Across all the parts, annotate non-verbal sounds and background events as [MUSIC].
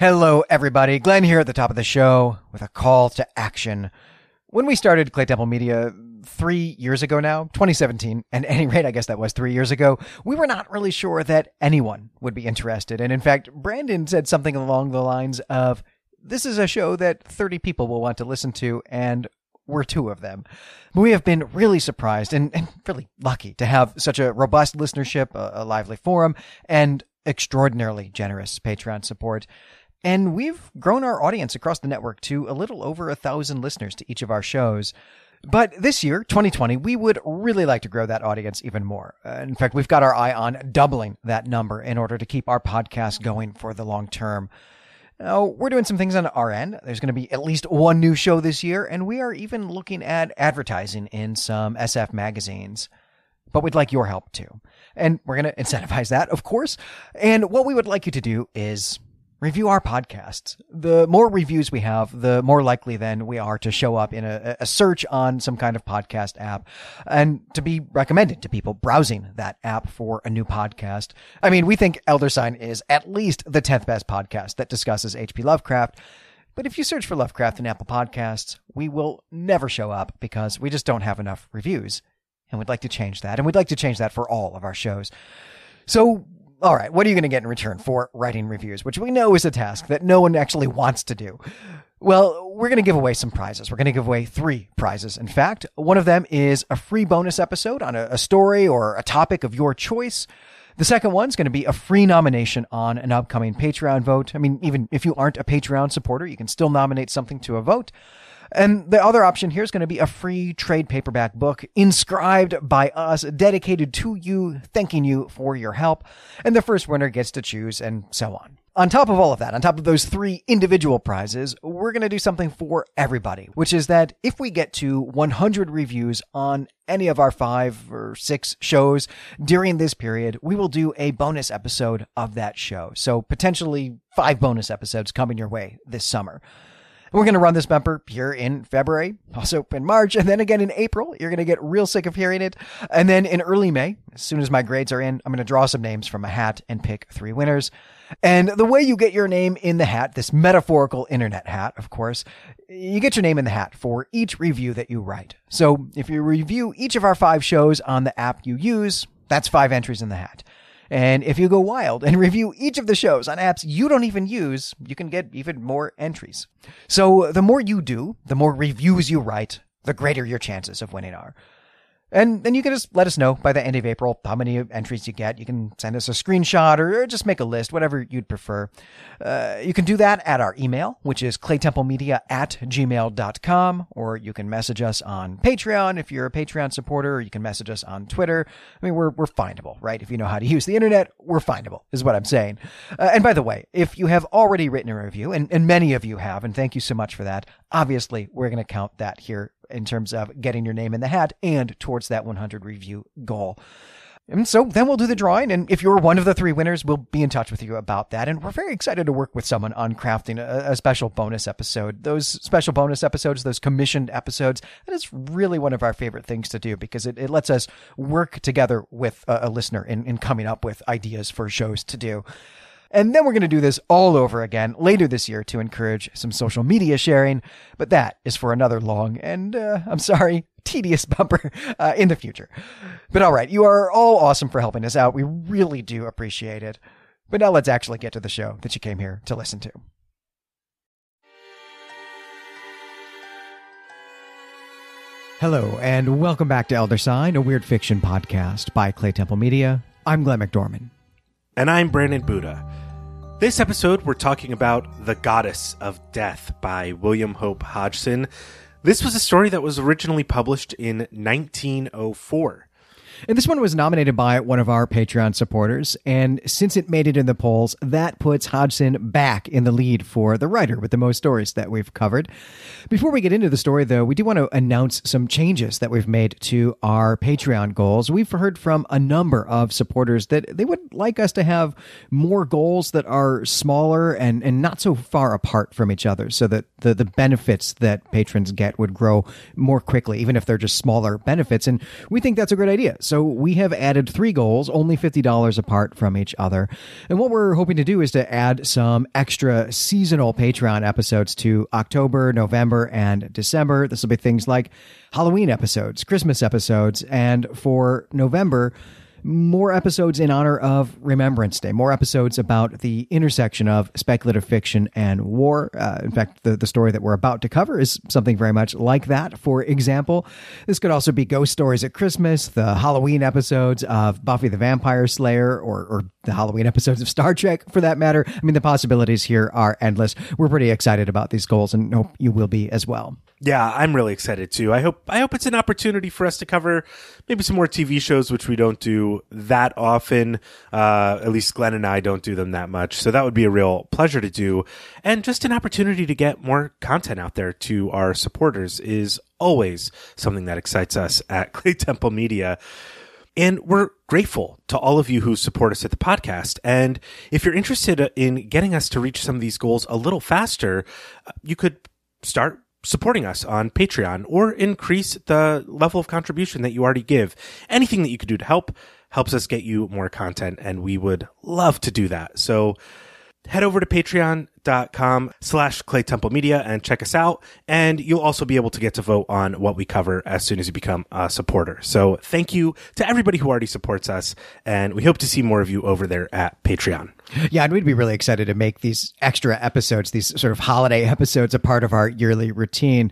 Hello, everybody. Glenn here at the top of the show with a call to action. When we started Claytemple Media three years ago now, 2017, and at any rate, I guess that was three years ago, we were not really sure that anyone would be interested. And in fact, Brandon said something along the lines of, this is a show that 30 people will want to listen to, and we're two of them. We have been really surprised and, and really lucky to have such a robust listenership, a, a lively forum, and extraordinarily generous Patreon support. And we've grown our audience across the network to a little over a thousand listeners to each of our shows. But this year, 2020, we would really like to grow that audience even more. Uh, in fact, we've got our eye on doubling that number in order to keep our podcast going for the long term. Now, we're doing some things on our end. There's going to be at least one new show this year, and we are even looking at advertising in some SF magazines. But we'd like your help too. And we're going to incentivize that, of course. And what we would like you to do is review our podcasts. The more reviews we have, the more likely then we are to show up in a, a, search on some kind of podcast app and to be recommended to people browsing that app for a new podcast. I mean, we think Elder Sign is at least the 10th best podcast that discusses H.P. Lovecraft. But if you search for Lovecraft in Apple Podcasts, we will never show up because we just don't have enough reviews. And we'd like to change that. And we'd like to change that for all of our shows. So all right, what are you going to get in return for writing reviews, which we know is a task that no one actually wants to do? Well, we're going to give away some prizes. We're going to give away three prizes. In fact, one of them is a free bonus episode on a, a story or a topic of your choice. The second one's going to be a free nomination on an upcoming Patreon vote. I mean, even if you aren't a Patreon supporter, you can still nominate something to a vote. And the other option here is going to be a free trade paperback book inscribed by us, dedicated to you, thanking you for your help. And the first winner gets to choose and so on. On top of all of that, on top of those three individual prizes, we're going to do something for everybody, which is that if we get to 100 reviews on any of our five or six shows during this period, we will do a bonus episode of that show. So potentially five bonus episodes coming your way this summer. We're going to run this bumper here in February, also in March, and then again in April. You're going to get real sick of hearing it. And then in early May, as soon as my grades are in, I'm going to draw some names from a hat and pick three winners. And the way you get your name in the hat, this metaphorical internet hat, of course, you get your name in the hat for each review that you write. So if you review each of our five shows on the app you use, that's five entries in the hat. And if you go wild and [LAUGHS] review each of the shows on apps you don't even use, you can get even more entries. So the more you do, the more reviews you write, the greater your chances of winning are. And then you can just let us know by the end of April how many entries you get. You can send us a screenshot or, just make a list, whatever you'd prefer. Uh, you can do that at our email, which is claytemplemedia at gmail.com, or you can message us on Patreon if you're a Patreon supporter, or you can message us on Twitter. I mean, we're, we're findable, right? If you know how to use the internet, we're findable, is what I'm saying. Uh, and by the way, if you have already written a review, and, and many of you have, and thank you so much for that, obviously we're going to count that here in terms of getting your name in the hat and towards that 100 review goal. And so then we'll do the drawing. And if you're one of the three winners, we'll be in touch with you about that. And we're very excited to work with someone on crafting a, a, special bonus episode. Those special bonus episodes, those commissioned episodes, that is really one of our favorite things to do because it, it lets us work together with a, a listener in, in coming up with ideas for shows to do. And then we're going to do this all over again later this year to encourage some social media sharing. But that is for another long and, uh, I'm sorry, tedious [LAUGHS] bumper uh, in the future. But all right, you are all awesome for helping us out. We really do appreciate it. But now let's actually get to the show that you came here to listen to. Hello, and welcome back to Elder Sign, a weird fiction podcast by Claytemple Media. I'm Glenn McDorman. And I'm Brandon Buddha. This episode, we're talking about The Goddess of Death by William Hope Hodgson. This was a story that was originally published in 1904. And this one was nominated by one of our Patreon supporters. And since it made it in the polls, that puts Hodgson back in the lead for the writer with the most stories that we've covered. Before we get into the story, though, we do want to announce some changes that we've made to our Patreon goals. We've heard from a number of supporters that they would like us to have more goals that are smaller and, and not so far apart from each other so that the, the benefits that patrons get would grow more quickly, even if they're just smaller benefits. And we think that's a great idea. So we have added three goals, only $50 apart from each other. And what we're hoping to do is to add some extra seasonal Patreon episodes to October, November, and December. This will be things like Halloween episodes, Christmas episodes, and for November, more episodes in honor of Remembrance Day, more episodes about the intersection of speculative fiction and war. Uh, in fact, the, the story that we're about to cover is something very much like that. For example, this could also be ghost stories at Christmas, the Halloween episodes of Buffy the Vampire Slayer, or, or the Halloween episodes of Star Trek, for that matter. I mean, the possibilities here are endless. We're pretty excited about these goals and hope you will be as well. Yeah, I'm really excited too. I hope I hope it's an opportunity for us to cover maybe some more TV shows, which we don't do that often. Uh, at least Glenn and I don't do them that much, so that would be a real pleasure to do. And just an opportunity to get more content out there to our supporters is always something that excites us at [LAUGHS] Claytemple Media. And we're grateful to all of you who support us at the podcast. And if you're interested in getting us to reach some of these goals a little faster, you could start supporting us on Patreon or increase the level of contribution that you already give. Anything that you could do to help helps us get you more content and we would love to do that. So head over to patreon.com slash clay temple media and check us out and you'll also be able to get to vote on what we cover as soon as you become a supporter so thank you to everybody who already supports us and we hope to see more of you over there at patreon yeah, and we'd be really excited to make these extra episodes, these sort of holiday [LAUGHS] episodes, a part of our yearly routine.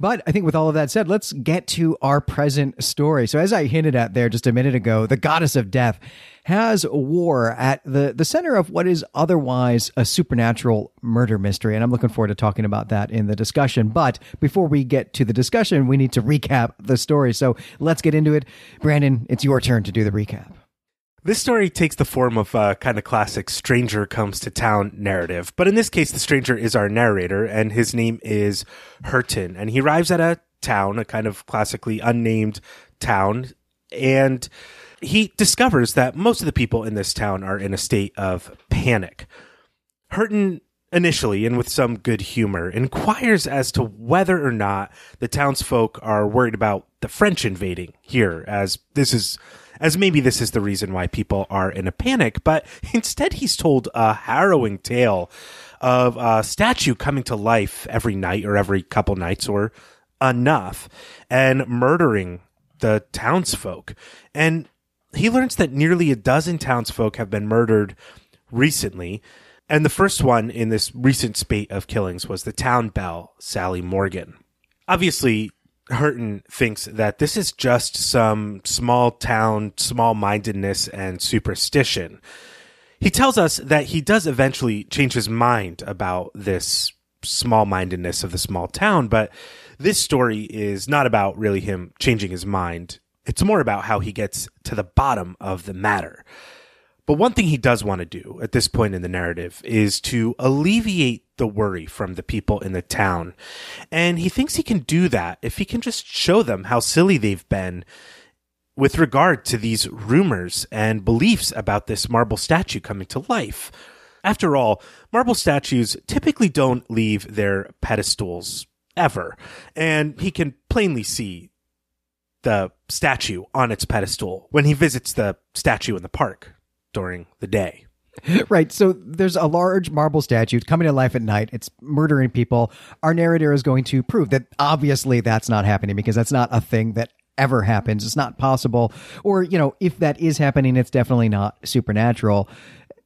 But I think with all of that said, let's get to our present story. So, as I hinted at there just a minute ago, the goddess of death has war at the, the center of what is otherwise a supernatural murder mystery. And I'm looking forward to talking about that in the discussion. But before we get to the discussion, we need to recap the story. So let's get into it. Brandon, it's your turn to do the recap. This story takes the form of a kind of classic stranger comes to town narrative, but in this case, the stranger is our narrator, and his name is Hurton. And he arrives at a town, a kind of classically unnamed town, and he discovers that most of the people in this town are in a state of panic. Hurton initially, and with some good humor, inquires as to whether or not the townsfolk are worried about the French invading here, as this is as maybe this is the reason why people are in a panic, but [LAUGHS] instead he's told a harrowing tale of a statue coming to life every night or every couple nights or enough and murdering the townsfolk. And he learns that nearly a dozen townsfolk have been murdered recently. And the first one in this recent spate of killings was the town belle, Sally Morgan. Obviously, Hurton thinks that this is just some small town, small mindedness and superstition. He tells us that he does eventually change his mind about this small mindedness of the small town, but this story is not about really him changing his mind. It's more about how he gets to the bottom of the matter. But one thing he does want to do at this point in the narrative is to alleviate the worry from the people in the town. And he thinks he can do that if he can just show them how silly they've been with regard to these rumors and beliefs about this marble statue coming to life. After all, marble statues typically don't leave their pedestals ever, and he can plainly see the statue on its pedestal when he visits the statue in the park during the day. [LAUGHS] Right. So there's a large marble statue coming to life at night. It's murdering people. Our narrator is going to prove that obviously that's not happening because that's not a thing that ever happens. It's not possible. Or, you know, if that is happening, it's definitely not supernatural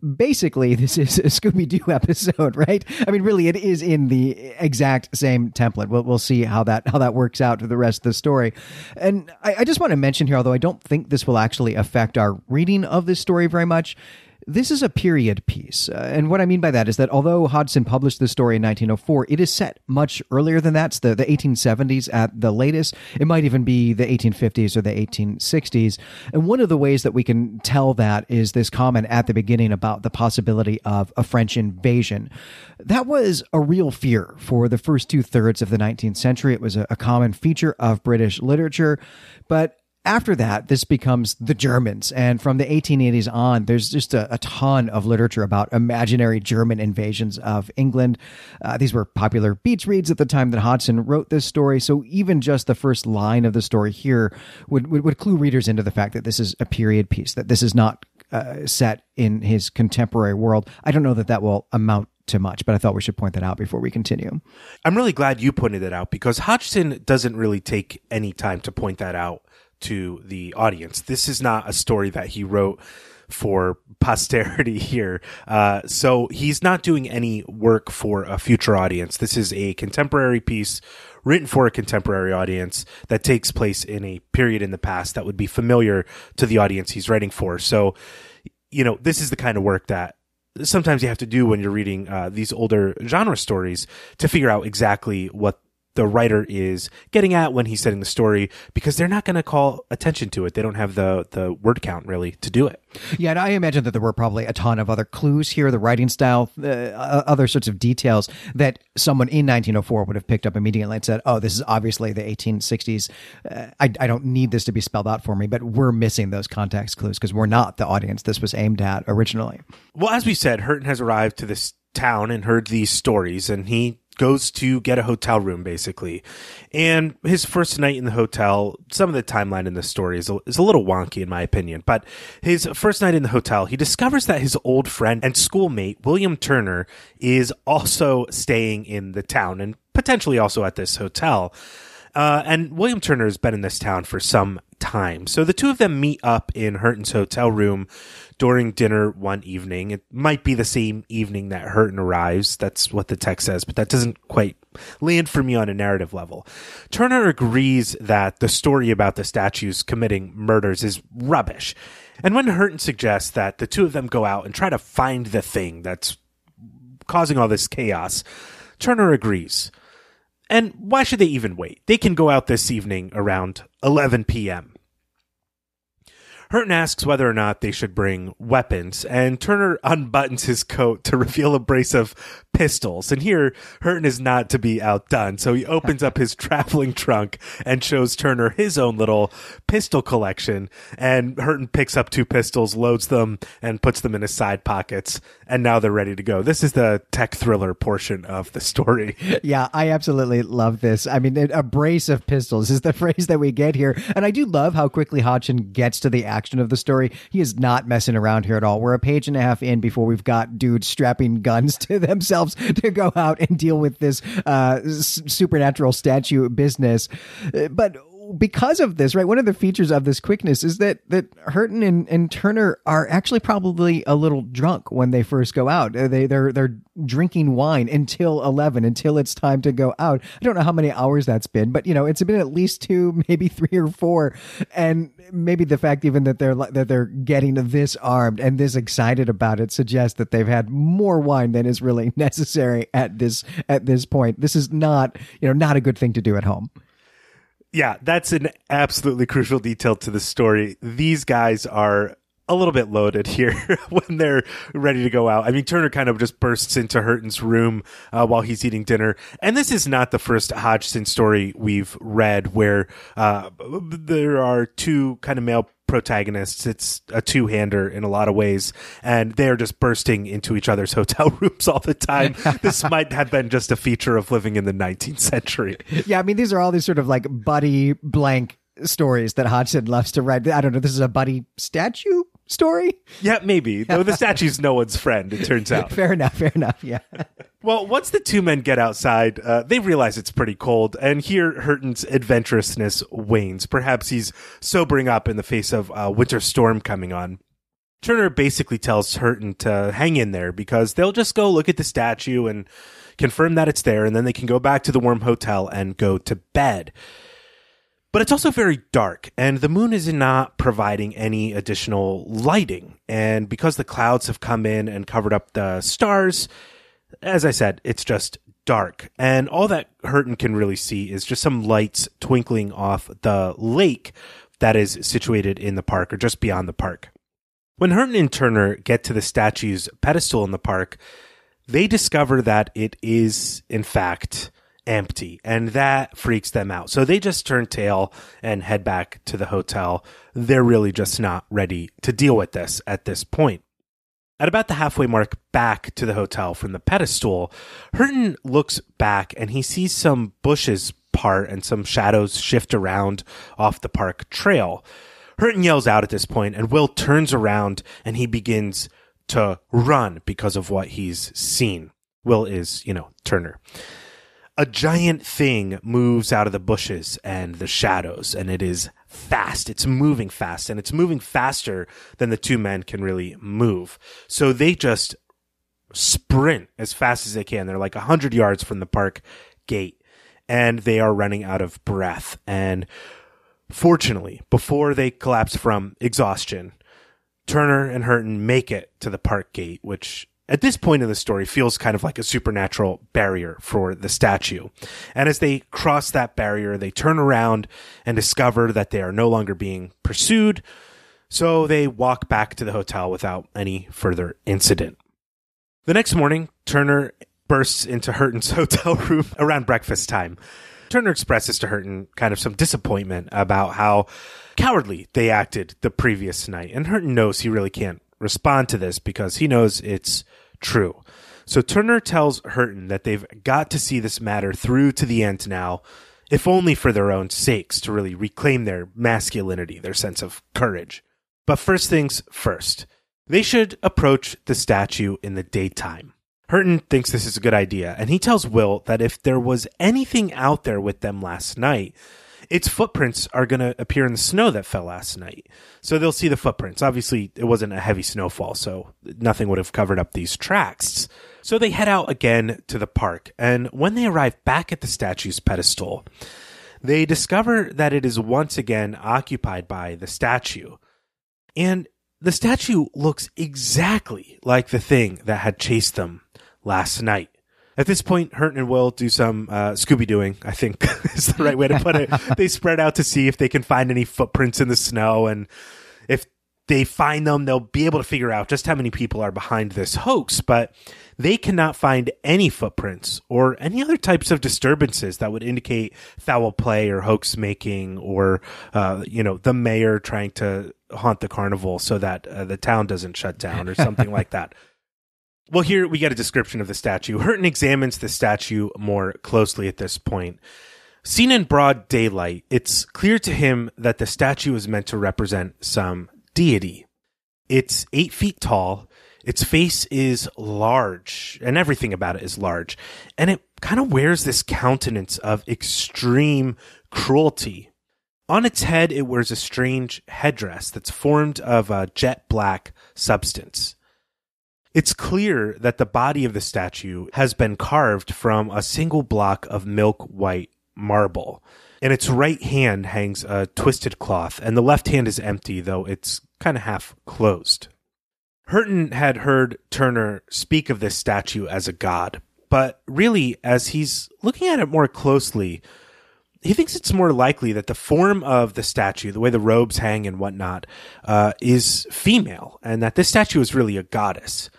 basically [LAUGHS] this is a Scooby Doo episode, right? I mean, really, it is in the exact same template. We'll, we'll see how that how that works out for the rest of the story. And I, I just want to mention here, although I don't think this will actually affect our reading of this story very much, this is a period piece. Uh, and what I mean by that is that although Hodgson published the story in 1904, it is set much earlier than that. The, the 1870s at the latest. It might even be the 1850s or the 1860s. And one of the ways that we can tell that is this comment at the beginning about the possibility of a French invasion. That was a real fear for the first two thirds of the 19th century. It was a, a common feature of British literature. But after that, this becomes the Germans. And from the 1880s on, there's just a, a ton of literature about imaginary German invasions of England. Uh, these were popular beach reads at the time that Hodgson wrote this story. So even just the first line of the story here would, would, would clue readers into the fact that this is a period piece, that this is not uh, set in his contemporary world. I don't know that that will amount to much, but I thought we should point that out before we continue. I'm really glad you pointed it out because Hodgson doesn't really take any time to point that out to the audience. This is not a story that he wrote for posterity [LAUGHS] here. Uh, so he's not doing any work for a future audience. This is a contemporary piece written for a contemporary audience that takes place in a period in the past that would be familiar to the audience he's writing for. So, you know, this is the kind of work that sometimes you have to do when you're reading uh, these older genre stories to figure out exactly what the writer is getting at when he's setting the story because they're not going to call attention to it. They don't have the the word count really to do it. Yeah, and I imagine that there were probably a ton of other clues here, the writing style, uh, other sorts of details that someone in 1904 would have picked up immediately and said, "Oh, this is obviously the 1860s. Uh, I, I don't need this to be spelled out for me." But we're missing those context clues because we're not the audience this was aimed at originally. Well, as we said, Hurton has arrived to this town and heard these stories, and he goes to get a hotel room basically. And his first night in the hotel, some of the timeline in the story is a, is a little wonky in my opinion, but his first night in the hotel, he discovers that his old friend and schoolmate, William Turner, is also staying in the town and potentially also at this hotel. Uh, and William Turner has been in this town for some time. So the two of them meet up in Hurton's hotel room during dinner one evening. It might be the same evening that Hurton arrives. That's what the text says, but that doesn't quite land for me on a narrative level. Turner agrees that the story about the statues committing murders is rubbish. And when Hurton suggests that the two of them go out and try to find the thing that's causing all this chaos, Turner agrees. And why should they even wait? They can go out this evening around 11 p.m. Hurton asks whether or not they should bring weapons, and Turner [LAUGHS] unbuttons his coat to reveal a brace of pistols. And here, Hurton is not to be outdone, so he opens up his [LAUGHS] traveling trunk and shows Turner his own little pistol collection. And Hurton picks up two pistols, loads them, and puts them in his side pockets, and now they're ready to go. This is the tech thriller portion of the story. [LAUGHS] Yeah, I absolutely love this. I mean, a brace of pistols is the phrase that we get here. And I do love how quickly Hodgson gets to the action of the story. He is not messing around here at all. We're a page and a half in before we've got dudes strapping guns [LAUGHS] to themselves to go out and deal with this uh, supernatural statue business. But because of this, right, one of the features of this quickness is that that Hurton and, and Turner are actually probably a little drunk when they first go out. Uh, They they're they're drinking wine until eleven, until it's time to go out. I don't know how many hours that's been, but you know, it's been at least two, [LAUGHS] maybe three or four, and maybe the fact even that they're that they're getting this armed and this excited about it suggests that they've had more wine than is really [LAUGHS] necessary at this at this point. This is not you know not a good thing to do at home. Yeah, that's an absolutely crucial detail to the story. These guys are a little bit loaded here [LAUGHS] when they're ready to go out. I mean, Turner kind of just bursts into Hurton's room uh, while he's eating dinner. And this is not the first Hodgson story we've read where uh, there are two kind of male protagonists. It's a two hander in a lot of ways, and they are just bursting into each other's [LAUGHS] hotel rooms all the time. this [LAUGHS] might have been just a feature of living in the 19th century. Yeah, I mean, these are all these sort of like buddy blank stories that Hodgson loves to write. I don't know. This is a buddy statue story. Yeah, maybe. Though the statue's no one's friend, it turns [LAUGHS] out. Fair enough. Fair enough. Yeah. [LAUGHS] Well, once the two men get outside, uh, they realize it's pretty cold, and here Hurton's adventurousness wanes. Perhaps he's sobering up in the face of a winter storm coming on. Turner basically tells Hurton to hang in there because they'll just go look at the statue and confirm that it's there, and then they can go back to the warm hotel and go to bed. But it's also very dark, and the moon is not providing any additional lighting. And because the clouds have come in and covered up the stars, as I said, it's just dark. And all that Hurton can really see is just some lights twinkling off the lake that is situated in the park or just beyond the park. When Hurton and Turner get to the statue's pedestal in the park, they discover that it is, in fact, empty, and that freaks them out. So they just turn tail and head back to the hotel. They're really just not ready to deal with this at this point. At about the halfway mark back to the hotel from the pedestal, Hurton looks back and he sees some bushes part and some shadows shift around off the park trail. Hurton yells out at this point, and Will turns around and he begins to run because of what he's seen. Will is, you know, Turner. A giant thing moves out of the bushes and the shadows, and it is fast. It's moving fast, and it's moving faster than the two men can really move. So they just sprint as fast as they can. They're like 100 yards from the park gate, and they are running out of breath. And Fortunately, before they collapse from exhaustion, Turner and Hurton make it to the park gate, which at this point in the story feels kind of like a supernatural barrier for the statue. And as they cross that barrier, they turn around and discover that they are no longer being pursued. So they walk back to the hotel without any further incident. The next morning, Turner bursts into Hurton's [LAUGHS] hotel room around breakfast time. Turner expresses to Hurton kind of some disappointment about how cowardly they acted the previous night. And Hurton knows he really can't respond to this because he knows it's true. So Turner tells Hurton that they've got to see this matter through to the end now, if only for their own sakes, to really reclaim their masculinity, their sense of courage. But first things first, they should approach the statue in the daytime. Hurton thinks this is a good idea, and he tells Will that if there was anything out there with them last night, its footprints are going to appear in the snow that fell last night. So they'll see the footprints. Obviously, it wasn't a heavy snowfall, so nothing would have covered up these tracks. So they head out again to the park, and when they arrive back at the statue's pedestal, they discover that it is once again occupied by the statue. And the statue looks exactly like the thing that had chased them last night. At this point, Hurton and Will do some uh, Scooby Dooing, I think [LAUGHS] is the right way to put it. [LAUGHS] they spread out to see if they can find any footprints in the snow. And if they find them, they'll be able to figure out just how many people are behind this hoax. But they cannot find any footprints or any other types of disturbances that would indicate foul play or hoax making or, uh, you know, the mayor trying to haunt the carnival so that uh, the town doesn't shut down or something like [LAUGHS] that. Well, here we get a description of the statue. Hurton examines the statue more closely at this point. Seen in broad daylight, it's clear to him that the statue is meant to represent some deity. It's eight feet tall. Its face is large, and everything about it is large. And it kind of wears this countenance of extreme cruelty. On its head, it wears a strange headdress that's formed of a jet black substance. It's clear that the body of the statue has been carved from a single block of milk white marble. In its right hand hangs a twisted cloth, and the left hand is empty, though it's kind of half closed. Hurton had heard Turner speak of this statue as a god, but really, as he's looking at it more closely, he thinks it's more likely that the form of the statue, the way the robes hang and whatnot, uh, is female, and that this statue is really a goddess.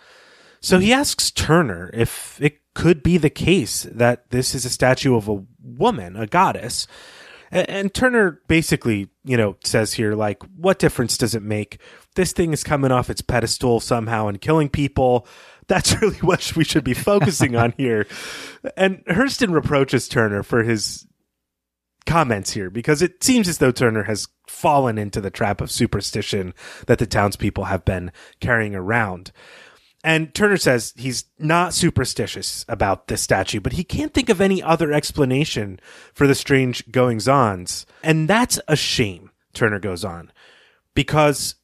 So he asks Turner if it could be the case that this is a statue of a woman, a goddess. And, and Turner basically, you know, says here, like, what difference does it make? This thing is coming off its pedestal somehow and killing people. That's [LAUGHS] really what we should be focusing on [LAUGHS] here. And Hurton reproaches Turner for his comments here because it seems as though Turner has fallen into the trap of superstition that the townspeople have been carrying around. And Turner says he's not superstitious about this statue, but he can't think of any other explanation for the strange goings ons. And that's a shame, Turner goes on, because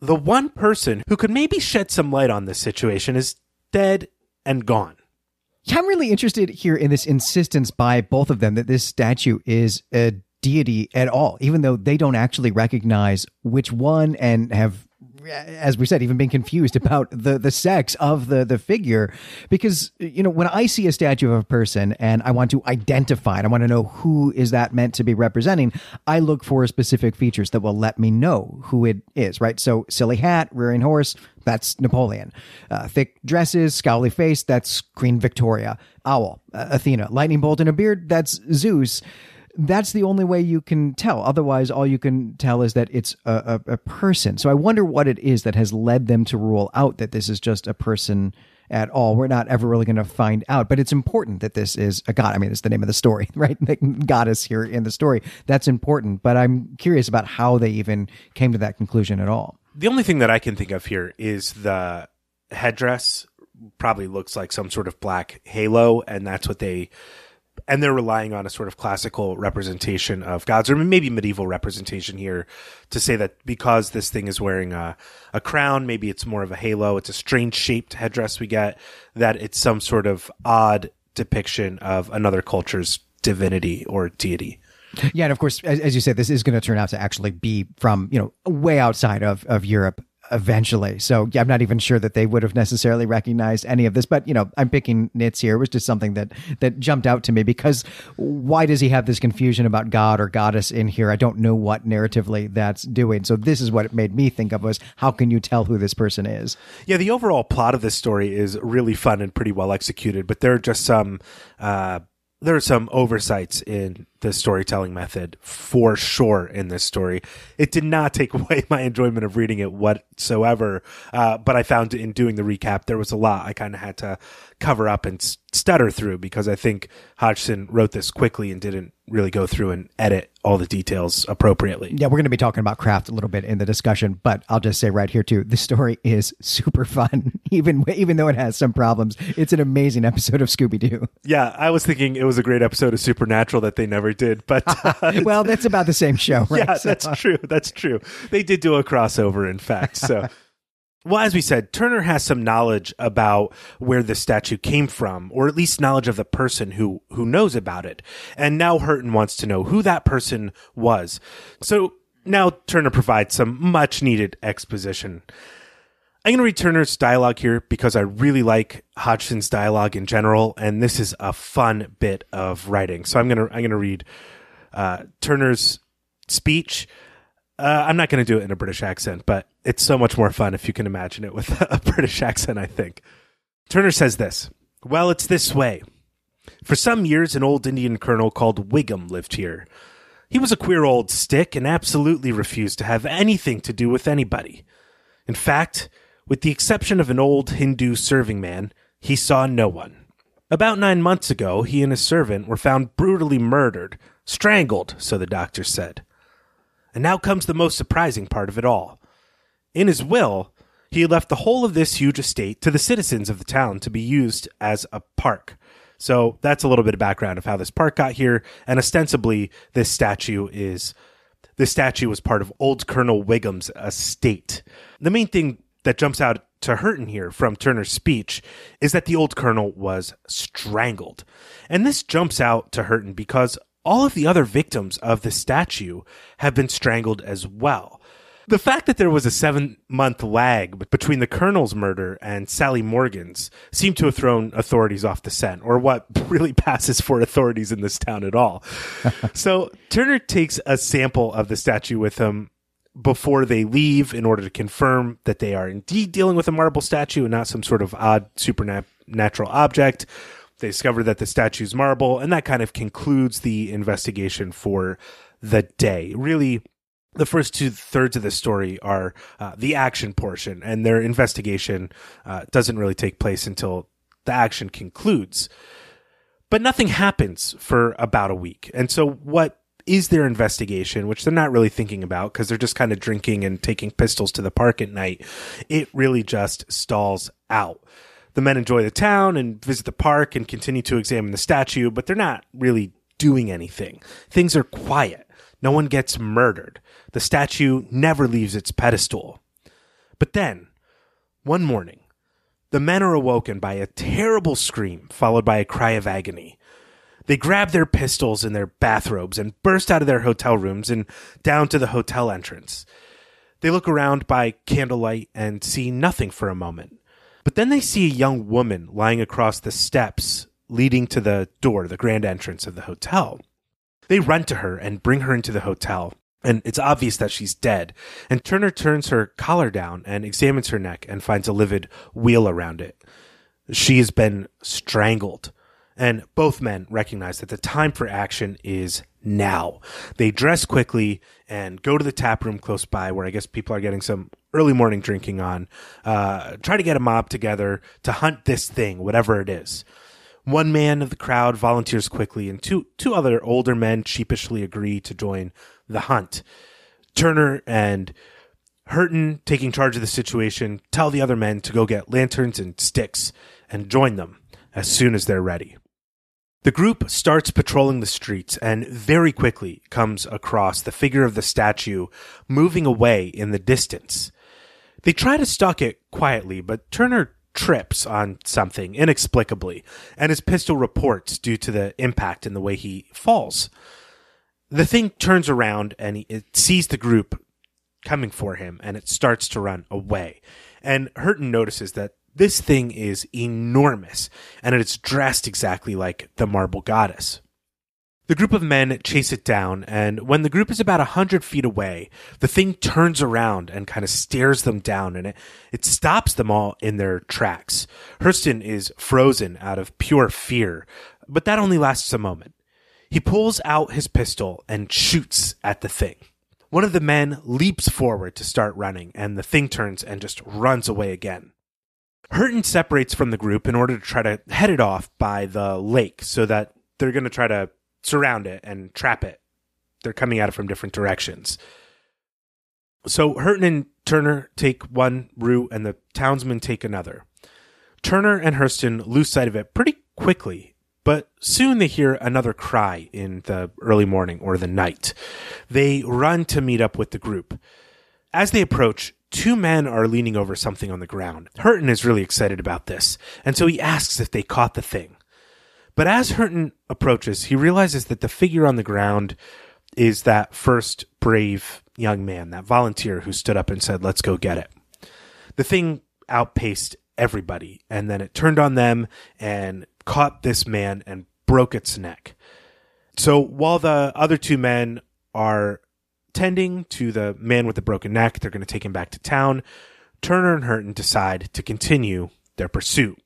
the one person who could maybe shed some light on this situation is dead and gone. Yeah, I'm really interested here in this insistence by both of them that this statue is a deity at all, even though they don't actually recognize which one and have as we said, even being confused about the the sex of the the figure, because you know when I see a statue of a person and I want to identify it, I want to know who is that meant to be representing. I look for specific features that will let me know who it is. Right. So silly hat, rearing horse, that's Napoleon. Uh, thick dresses, scowly face, that's Queen Victoria. Owl, uh, Athena. Lightning bolt and a beard, that's Zeus that's the only way you can tell. Otherwise, all you can tell is that it's a, a, a, person. So I wonder what it is that has led them to rule out that this is just a person at all. We're not ever really going to find out, but it's important that this is a god. I mean, it's the name of the story, [LAUGHS] right? The goddess here in the story. That's important, but I'm curious about how they even came to that conclusion at all. The only thing that I can think of here is the headdress probably looks like some sort of black halo, and that's what they and they're relying on a sort of classical representation of gods, or maybe medieval representation here, to say that because this thing is wearing a, a crown, maybe it's more of a halo. It's a strange shaped headdress we get. That it's some sort of odd depiction of another culture's divinity or deity. Yeah, and of course, as, as you said, this is going to turn out to actually be from you know way outside of of Europe eventually. So yeah, I'm not even sure that they would have necessarily recognized any of this, but you know, I'm picking nits here. It was just something that that jumped out to me because why does he have this confusion about God or goddess in here? I don't know what narratively that's doing. So this is what it made me think of was how can you tell who this person is? Yeah, the overall plot of this story is really fun and pretty well executed, but there are just some uh there are some oversights in the storytelling method for sure in this story. It did not take [LAUGHS] away my enjoyment of reading it whatsoever, uh, but I found in doing the recap there was a lot I kind of had to cover up and stutter through because I think Hodgson wrote this quickly and didn't really go through and edit all the details appropriately. Yeah, we're going to be talking about craft a little bit in the discussion, but I'll just say right here too, the story is super fun, [LAUGHS] even even though it has some problems. It's an amazing episode of Scooby Doo. Yeah, I was thinking it was a great episode of Supernatural that they never did, but [LAUGHS] uh, well, that's about the same show, [LAUGHS] right? Yeah, so. that's true. That's true. They did do a crossover, in fact. So. Well, as we said, Turner has some knowledge about where the statue came from, or at least knowledge of the person who, who knows about it. And now Hurton wants to know who that person was. So now Turner provides some much needed exposition. I'm going to read Turner's dialogue here because I really like Hodgson's dialogue in general, and this is a fun bit of writing. So I'm going to I'm going to read uh, Turner's speech. Uh, I'm not going to do it in a British accent, but it's so much more fun if you can imagine it with [LAUGHS] a British accent, I think. Turner says this Well, it's this way. For some years, an old Indian colonel called Wiggum lived here. He was a queer old stick and absolutely refused to have anything to do with anybody. In fact, with the exception of an old Hindu serving man, he saw no one. About nine months ago, he and his servant were found brutally murdered, strangled, so the doctor said. And now comes the most surprising part of it all. In his will, he left the whole of this huge estate to the citizens of the town to be used as a park. So that's a little bit of background of how this park got here, and ostensibly this statue is this statue was part of old Colonel Wiggum's estate. The main thing that jumps out to Hurton here from Turner's speech is that the old colonel was strangled. And this jumps out to Hurton because all of the other victims of the statue have been strangled as well. The fact that there was a seven month lag between the colonel's murder and Sally Morgan's seemed to have thrown authorities off the scent, or what [LAUGHS] really passes for authorities in this town at all. [LAUGHS] so Turner takes a sample of the statue with him before they leave in order to confirm that they are indeed dealing with a marble statue and not some sort of odd supernatural object. They discover that the statue's marble, and that kind of concludes the investigation for the day. Really, the first two thirds of the story are uh, the action portion, and their investigation uh, doesn't really take place until the action concludes. But nothing happens for about a week. And so, what is their investigation, which they're not really thinking about because they're just kind of drinking and taking pistols to the park at night? It really just stalls out. The men enjoy the town and visit the park and continue to examine the statue, but they're not really doing anything. Things are quiet. No one gets murdered. The statue never leaves its pedestal. But then, one morning, the men are awoken by a terrible scream followed by a cry of agony. They grab their pistols and their bathrobes and burst out of their hotel rooms and down to the hotel entrance. They look around by candlelight and see nothing for a moment. But then they see a young woman lying across the steps leading to the door, the grand entrance of the hotel. They run to her and bring her into the hotel, and it's obvious that she's dead. And Turner turns her collar down and examines her neck and finds a livid wheal around it. She has been strangled. And both men recognize that the time for action is now. They dress quickly and go to the tap room close by where I guess people are getting some early morning drinking on. Uh, try to get a mob together to hunt this thing, whatever it is. One man of the crowd volunteers quickly, and two two other older men sheepishly agree to join the hunt. Turner and Hurton, taking charge of the situation, tell the other men to go get lanterns and sticks and join them as soon as they're ready. The group starts patrolling the streets and very quickly comes across the figure of the statue moving away in the distance. They try to stalk it quietly, but Turner trips on something inexplicably, and his pistol reports due to the impact and the way he falls. The thing turns around and it sees the group coming for him, and it starts to run away. And Hurton notices that this thing is enormous, and it's dressed exactly like the marble goddess. The group of men chase it down, and when the group is about a hundred feet away, the thing turns around and kind of stares them down, and it, it stops them all in their tracks. Hurton is frozen out of pure fear, but that only lasts a moment. He pulls out his pistol and shoots at the thing. One of the men leaps forward to start running, and the thing turns and just runs away again. Hurton separates from the group in order to try to head it off by the lake so that they're going to try to surround it and trap it. They're coming at it from different directions. So Hurton and Turner take one route and the townsmen take another. Turner and Hurton lose sight of it pretty quickly, but soon they hear another cry in the early morning or the night. They run to meet up with the group. As they approach, two men are leaning over something on the ground. Hurton is really excited about this, and so he asks if they caught the thing. But as Hurton approaches, he realizes that the figure on the ground is that first brave young man, that volunteer who stood up and said, Let's go get it. The thing outpaced everybody, and then it turned on them and caught this man and broke its neck. So while the other two men are tending to the man with the broken neck, they're going to take him back to town. Turner and Hurton decide to continue their pursuit.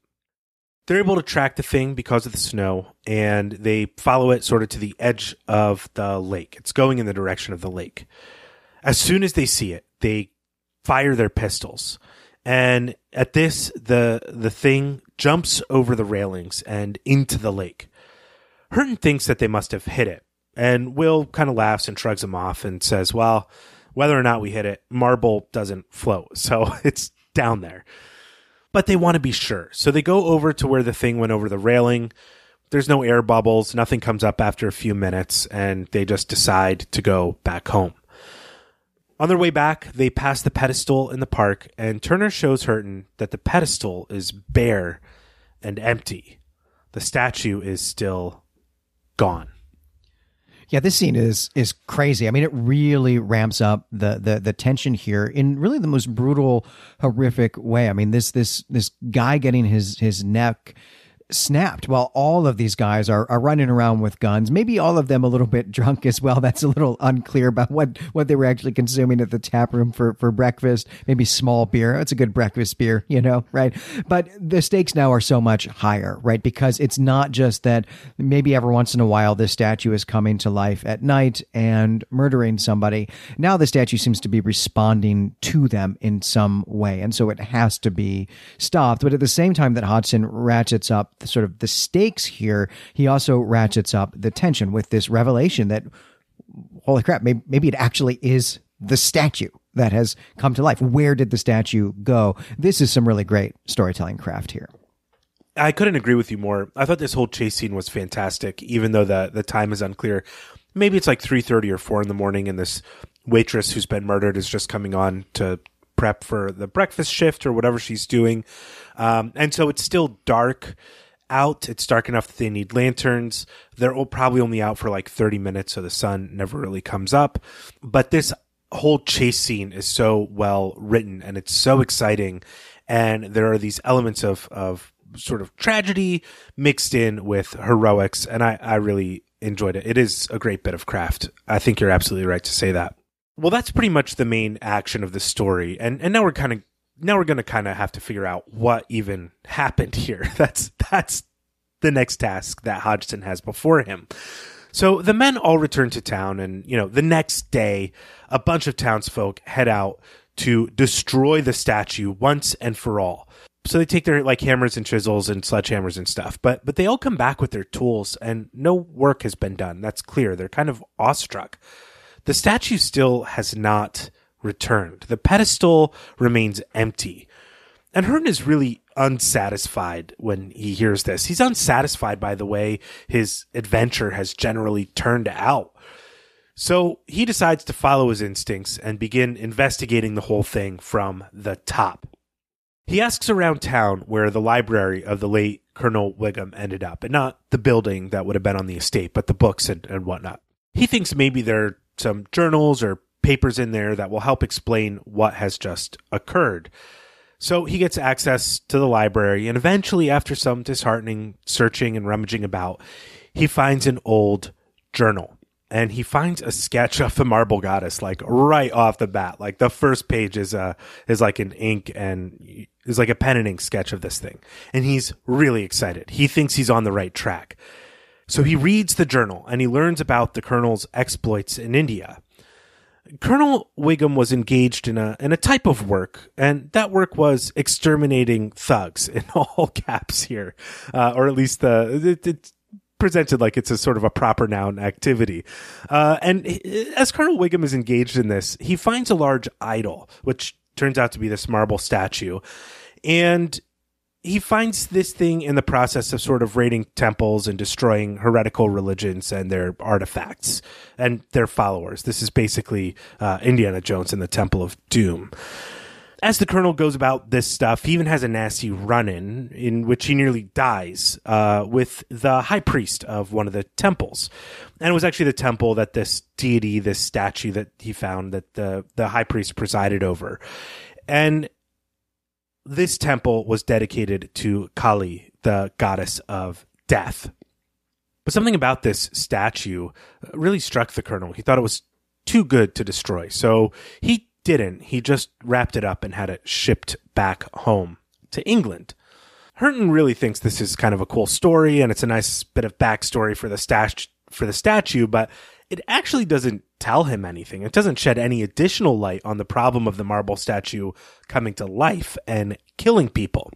They're able to track the thing because of the snow, and they follow it sort of to the edge of the lake. It's going in the direction of the lake. As soon as they see it, they fire their pistols. And at this, the the thing jumps over the railings and into the lake. Hurton thinks that they must have hit it, and Will kind of laughs and shrugs him off and says, "Well, whether or not we hit it, marble doesn't float, [LAUGHS] so it's down there." but they want to be sure. So they go over to where the thing went over the railing. There's no air bubbles, nothing comes up after a few minutes, and they just decide to go back home. On their way back, they pass the pedestal in the park, and Turner shows Hurton that the pedestal is bare and empty. The statue is still gone. Yeah, this scene is is crazy. I mean, it really ramps up the the the tension here in really the most brutal, horrific way. I mean, this this this guy getting his his neck snapped while all of these guys are, are running around with guns. Maybe all of them a little bit drunk as well. [LAUGHS] That's a little unclear about what what they were actually consuming at the tap room for for breakfast. Maybe small beer. It's a good breakfast beer you know right? But the stakes now are so much higher right? Because it's not just that maybe every once in a while this statue is coming to life at night and murdering somebody. Now the statue seems to be responding to them in some way. And so it has to be stopped. But at the same time that hodgson ratchets up the, sort of the stakes here, he also ratchets up the tension with this revelation that, holy crap, maybe, maybe it actually is the statue that has come to life. Where did the statue go? This is some really great storytelling craft here. I couldn't agree with you more. I thought this whole chase scene was fantastic, even though the the time is unclear. Maybe it's like three thirty or four in the morning, and this waitress who's been murdered is just coming on to prep for the breakfast shift or whatever she's doing, um, and so it's still dark out. It's dark enough that they need lanterns. They're probably only out for like 30 minutes, so the sun never really comes up. But this whole chase scene is so well written and it's so exciting. And there are these elements of, of sort of tragedy mixed in with heroics. And I, I really enjoyed it. It is a great bit of craft. I think you're absolutely right to say that. Well, that's pretty much the main action of the story. And, and now we're kind of, now we're going to kind of have to figure out what even happened [LAUGHS] here. That's, that's the next task that Hodgson has before him. So the men all return to town, and you know, the next day, a bunch of townsfolk head out to destroy the statue once and for all. So they take their like hammers and chisels and sledgehammers and stuff, but but they all come back with their tools, and no work has been done. That's clear. They're kind of awestruck. The statue still has not returned. The pedestal remains empty. And Hurton is really unsatisfied when he hears this. He's unsatisfied by the way his adventure has generally turned out. So he decides to follow his instincts and begin investigating the whole thing from the top. He asks around town where the library of the late Colonel Wiggum ended up, and not the building that would have been on the estate, but the books and, and whatnot. He thinks maybe there are some journals or papers in there that will help explain what has just occurred. So he gets access to the library, and eventually, after some disheartening searching and rummaging about, he finds an old journal. And he finds a sketch of the marble goddess, like right off the bat. Like the first page is uh is like an ink and is like a pen and ink sketch of this thing. And he's really excited. He thinks he's on the right track. So he reads the journal and he learns about the colonel's exploits in India. Colonel Wiggum was engaged in a in a type of work, and that work was exterminating thugs in [LAUGHS] all caps here, uh, or at least the it, it's presented like it's a sort of a proper noun activity. Uh, and as Colonel Wiggum is engaged in this, he finds a large idol, which turns out to be this marble statue, and he finds this thing in the process of sort of raiding temples and destroying heretical religions and their artifacts and their followers. This is basically uh, Indiana Jones in the Temple of Doom. As the colonel goes about this stuff, he even has a nasty run in in which he nearly dies uh, with the high priest of one of the temples. And it was actually the temple that this deity, this statue that he found that the, the high priest presided over. And this temple was dedicated to Kali, the goddess of death. But something about this statue uh, really struck the colonel. He thought it was too good to destroy. So he didn't. He just wrapped it up and had it shipped back home to England. Hurton really thinks this is kind of a cool story and it's a nice bit of backstory for the for the statue, but it actually doesn't tell him anything. It doesn't shed any additional light on the problem of the marble statue coming to life and killing people.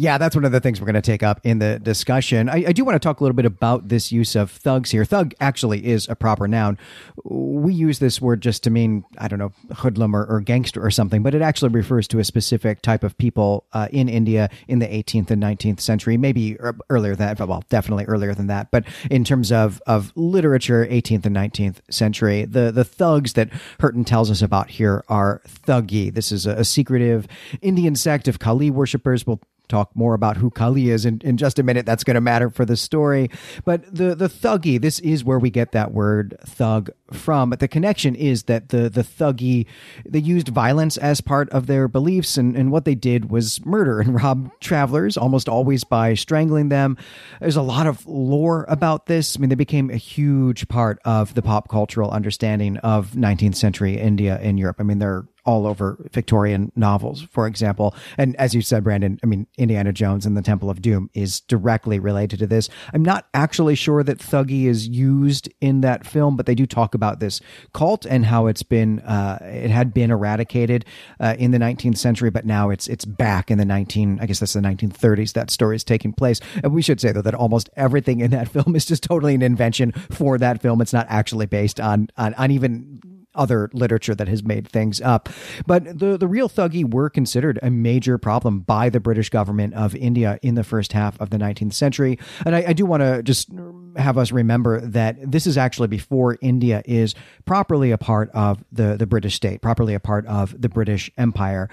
Yeah, that's one of the things we're going to take up in the discussion. I, I, do want to talk a little bit about this use of thugs here. Thug actually is a proper noun. We use this word just to mean, I don't know, hoodlum or, or gangster or something, but it actually refers to a specific type of people uh, in India in the 18th and 19th century, maybe earlier than that, well, definitely earlier than that. But in terms of, of literature, 18th and 19th century, the, the thugs that Hurton tells us about here are Thuggee. This is a, a secretive Indian sect of Kali worshippers. We'll talk more about who Kali is in, in just a minute. That's going to matter for the story. But the, the Thuggee, this is where we get that word thug from. But the connection is that the, the Thuggee, they used violence as part of their beliefs. And, and what they did was murder and [LAUGHS] rob travelers, almost always by strangling them. There's a lot of lore about this. I mean, they became a huge part of the pop cultural understanding of 19th century India and Europe. I mean, they're all over Victorian novels, for example. And as you said, Brandon, I mean, Indiana Jones and the Temple of Doom is directly related to this. I'm not actually sure that Thuggee is used in that film, but they do talk about this cult and how it's been, uh, it had been eradicated uh, in the 19th century, but now it's it's back in the 19, I guess that's the 1930s. That story is taking place. And we should say though that almost everything in that [LAUGHS] film is just totally an invention for that film. It's not actually based on on, on even other literature that has made things up. But the, the real Thuggee were considered a major problem by the British government of India in the first half of the 19th century. And I, I do want to just have us remember that this is actually before India is properly a part of the, the British state, properly a part of the British Empire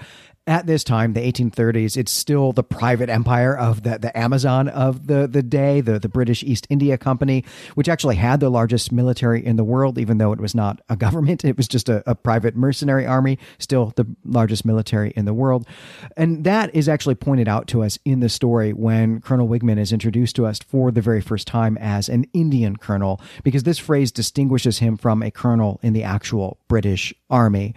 at this time, the 1830s, it's still the private empire of the, the Amazon of the, the day, the, the British East India Company, which actually had the largest military in the world, even though it was not a government. [LAUGHS] It was just a, a private mercenary army, still the largest military in the world. And that is actually pointed out to us in the story when Colonel Wigman is introduced to us for the very first time as an Indian colonel, because this phrase distinguishes him from a colonel in the actual British army.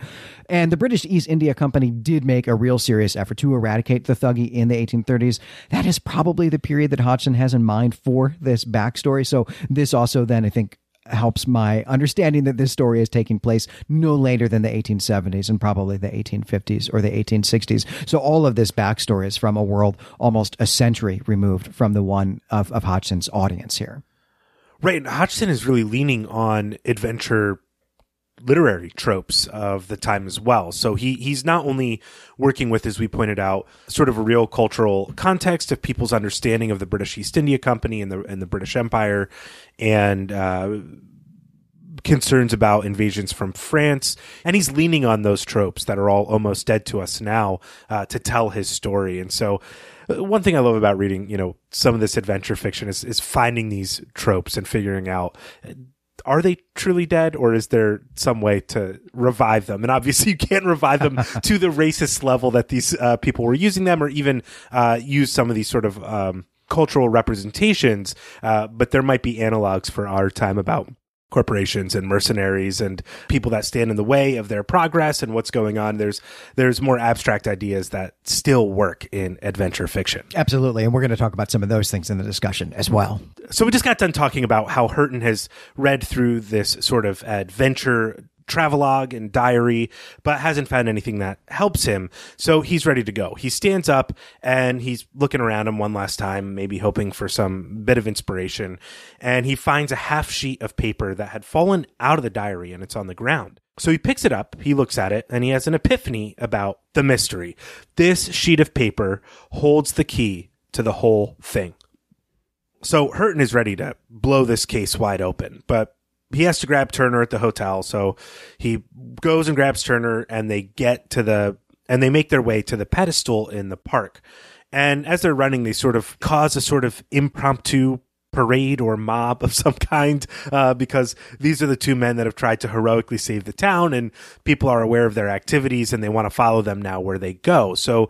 And the British East India Company did make a real serious effort to eradicate the Thuggee in the 1830s. That is probably the period that Hodgson has in mind for this backstory. So this also then, I think, helps my understanding that this story is taking place no later than the 1870s and probably the 1850s or the 1860s. So all of this backstory is from a world almost a century removed from the one of, of Hodgson's audience here. Right. Hodgson is really leaning on adventure literary tropes of the time as well. So he he's not only working with, as we pointed out, sort of a real cultural context of people's understanding of the British East India Company and the and the British Empire, and uh, concerns about invasions from France, and he's leaning on those tropes that are all almost dead to us now uh, to tell his story. And so, uh, one thing I love about reading, you know, some of this adventure fiction is is finding these tropes and figuring out are they truly dead or is there some way to revive them? And obviously [LAUGHS] you can't revive them [LAUGHS] to the racist level that these uh, people were using them or even uh, use some of these sort of um, cultural representations. Uh, but there might be analogs for our time about corporations and mercenaries and people that stand in the way of their progress and what's going on. There's there's more abstract ideas that still work in adventure fiction. Absolutely. And we're going to talk about some of those things in the discussion as well. So we just got done talking about how Hurton has read through this sort of adventure travelogue and diary, but hasn't found anything that helps him. So he's ready to go. He stands up and he's looking around him one last time, maybe hoping for some bit of inspiration. And he finds a half sheet of paper that had fallen out of the diary and it's on the ground. So he picks it up, he looks at it, and he has an epiphany about the mystery. This sheet of paper holds the key to the whole thing. So Hurton is ready to blow this case wide open, but he has to grab Turner at the hotel. So he goes and grabs Turner and they get to the, and they make their way to the pedestal in the park. And as they're running, they sort of cause a sort of impromptu parade or mob of some kind uh, because these are the two men that have tried to heroically save the town and people are aware of their activities and they want to follow them now where they go. So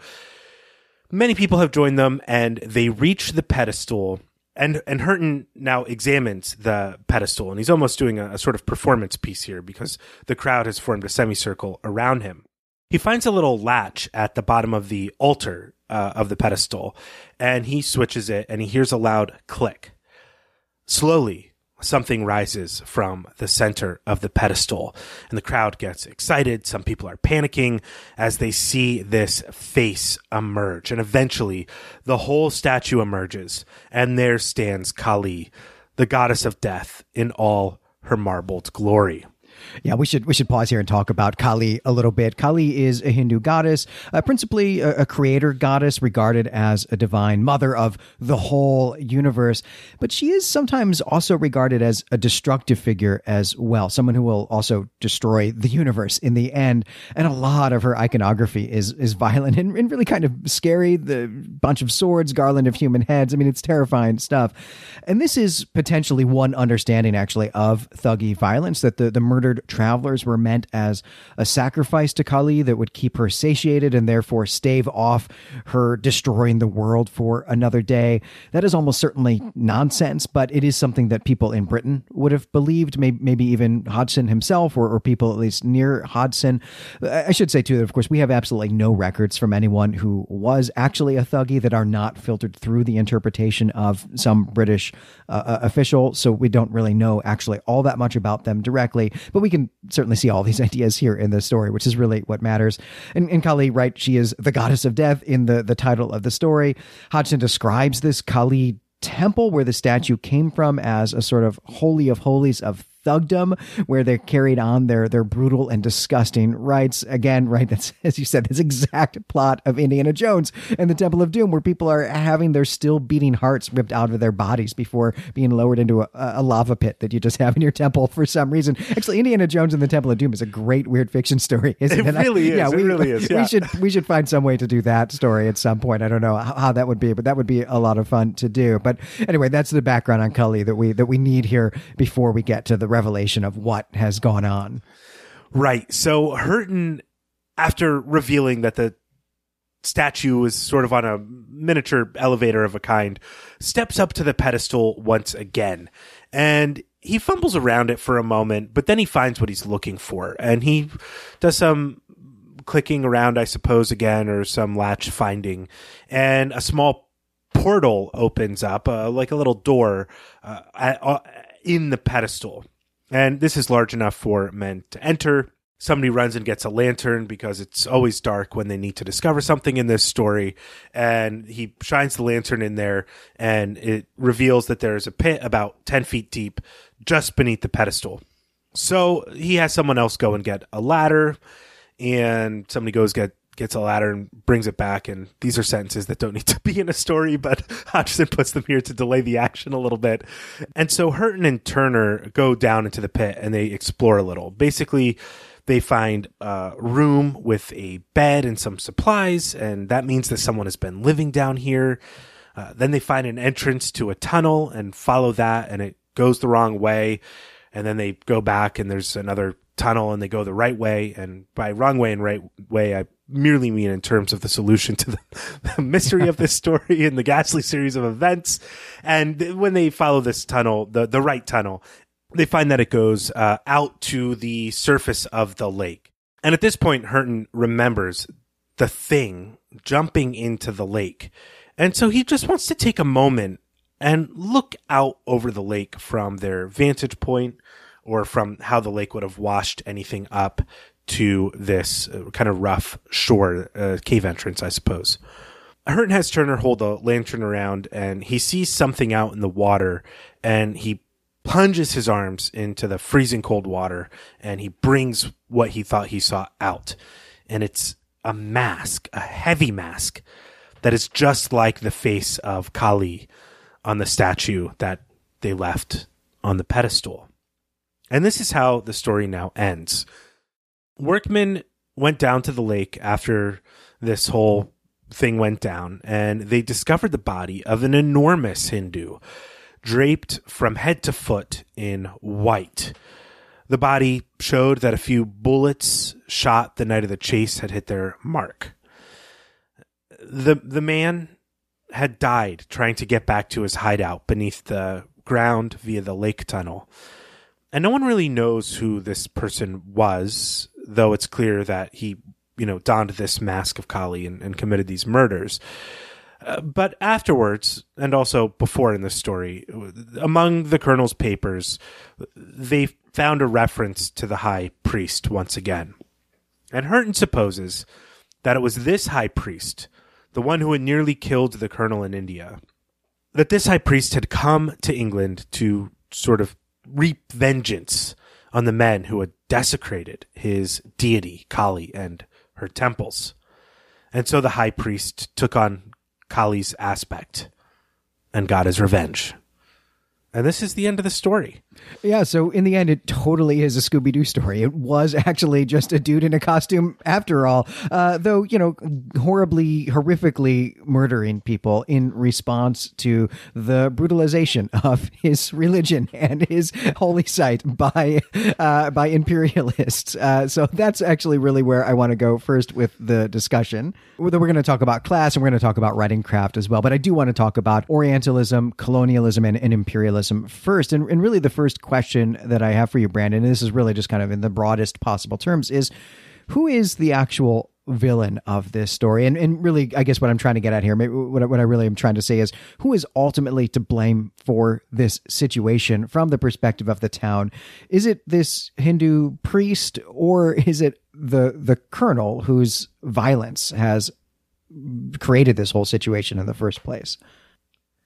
many people have joined them and they reach the pedestal and and Hurton now examines the pedestal, and he's almost doing a, a, sort of performance piece here because the crowd has formed a semicircle around him. He finds a little latch at the bottom of the altar uh, of the pedestal, and he switches it, and he hears a loud click. Slowly, something rises from the center of the pedestal and the crowd gets excited. Some people are panicking as they see this face emerge. And eventually the whole statue emerges and there stands Kali, the goddess of death in all her marbled glory. Yeah, we should we should pause here and talk about Kali a little bit. Kali is a Hindu goddess, uh, principally a, a, creator goddess, regarded as a divine mother of the whole universe. But she is sometimes also regarded as a destructive figure as well, someone who will also destroy the universe in the end. And a lot of her iconography is is violent and, and really kind of scary. The bunch of swords, garland of human heads. I mean, it's terrifying stuff. And this is potentially one understanding, actually, of Thuggee violence that the the murdered travelers were meant as a sacrifice to Kali that would keep her satiated and therefore stave off her destroying the world for another day. That is almost certainly nonsense, but it is something that people in Britain would have believed, maybe, even Hodgson himself or, or people at least near Hodgson. I should say, too, that of course we have absolutely no records from anyone who was actually a Thuggee that are not filtered through the interpretation of some British uh, uh official. So we don't really know actually all that much about them directly, but we can certainly see all these [LAUGHS] ideas here in the story, which is really what matters. And, and Kali, right, she is the goddess of death in the, the title of the story. Hodgson describes this Kali temple where the statue came from as a sort of holy of holies of thugdom where they're carried on their their brutal and disgusting rites. Again, right? That's [LAUGHS] as you said, this exact plot of Indiana Jones and the Temple of Doom, where people are having their still beating hearts ripped out of their bodies before being lowered into a, a lava pit that you just have in your temple for some reason. Actually, Indiana Jones and the Temple of Doom is a great weird fiction story. [LAUGHS] Isn't it, it really I, is. Yeah, we, it really is. Yeah. We [LAUGHS] should we should find some way to do that story at some point. I don't know how, how that would be, but that would be a lot of fun to do. But anyway, that's the background on Kali that we that we need here before we get to the revelation of what has gone on. Right. So Hurton, after revealing that the statue was sort of on a miniature elevator of a kind, steps up to the pedestal once again. And he fumbles around it for a moment, but then he finds what he's looking for. And he does some clicking around, I suppose, again, or some latch finding. And a small portal opens up, uh, like a little door uh, uh, in the pedestal. And this is large enough for men to enter. Somebody runs and gets a lantern because it's always dark when they need to discover something in this story. And he shines the lantern in there, and it reveals that there is a pit about 10 feet deep just beneath the pedestal. So he has someone else go and get a ladder, and somebody goes get gets a ladder and brings it back. And these are sentences that don't need to be in a story, but [LAUGHS] Hodgson puts them here to delay the action a little bit. And so Hurton and Turner go down into the pit and they explore a little. Basically, they find a room with a bed and some supplies, and that means that someone has been living down here. Uh, then they find an entrance to a tunnel and follow that, and it goes the wrong way. And then they go back, and there's another tunnel, and they go the right way. And by wrong way and right way, I merely mean in terms of the solution to the, [LAUGHS] the mystery of this story and the ghastly series of events. And when they follow this tunnel, the, the right tunnel, they find that it goes uh, out to the surface of the lake. And at this point, Hurton remembers the thing jumping into the lake. And so he just wants to take a moment and look out over the lake from their vantage point or from how the lake would have washed anything up to this uh, kind of rough shore uh, cave entrance, I suppose. Hurton has Turner hold a lantern around and he sees something out in the water and he plunges his arms into the freezing cold water and he brings what he thought he saw out. And it's a mask, a heavy mask that is just like the face of Kali on the statue that they left on the pedestal. And this is how the story now ends Workman went down to the lake after this whole thing went down and they discovered the body of an enormous Hindu draped from head to foot in white. The body showed that a few bullets shot the night of the chase had hit their mark. The the man had died trying to get back to his hideout beneath the ground via the lake tunnel. And no one really knows who this person was though it's clear that he, you know, donned this mask of Kali and, and committed these murders. Uh, but afterwards, and also before in the story, among the colonel's papers, they found a reference to the high priest once again. And Hurton supposes that it was this high priest, the one who had nearly killed the colonel in India, that this high priest had come to England to sort of reap vengeance on the men who had desecrated his deity, Kali, and her temples. And so the high priest took on Kali's aspect and got his revenge. And this is the end of the story. Yeah, so in the end, it totally is a Scooby Doo story. It was actually just a dude in a costume after all, uh, though, you know, horribly, horrifically murdering people in response to the brutalization of [LAUGHS] his religion and his holy site by, uh, by imperialists. Uh, so that's actually really where I want to go first with the discussion. We're going to talk about class and we're going to talk about writing craft as well, but I do want to talk about Orientalism, colonialism, and, and imperialism first. And, and really the first question that I have for you, Brandon, and this is really just kind of in the broadest possible terms, is who is the actual villain of this story? And, and really, I guess what I'm trying to get at here, maybe what, what I really am trying to say is who is ultimately to blame for this situation from the perspective of the town? Is it this Hindu priest or is it the the colonel whose violence has created this whole situation in the first place?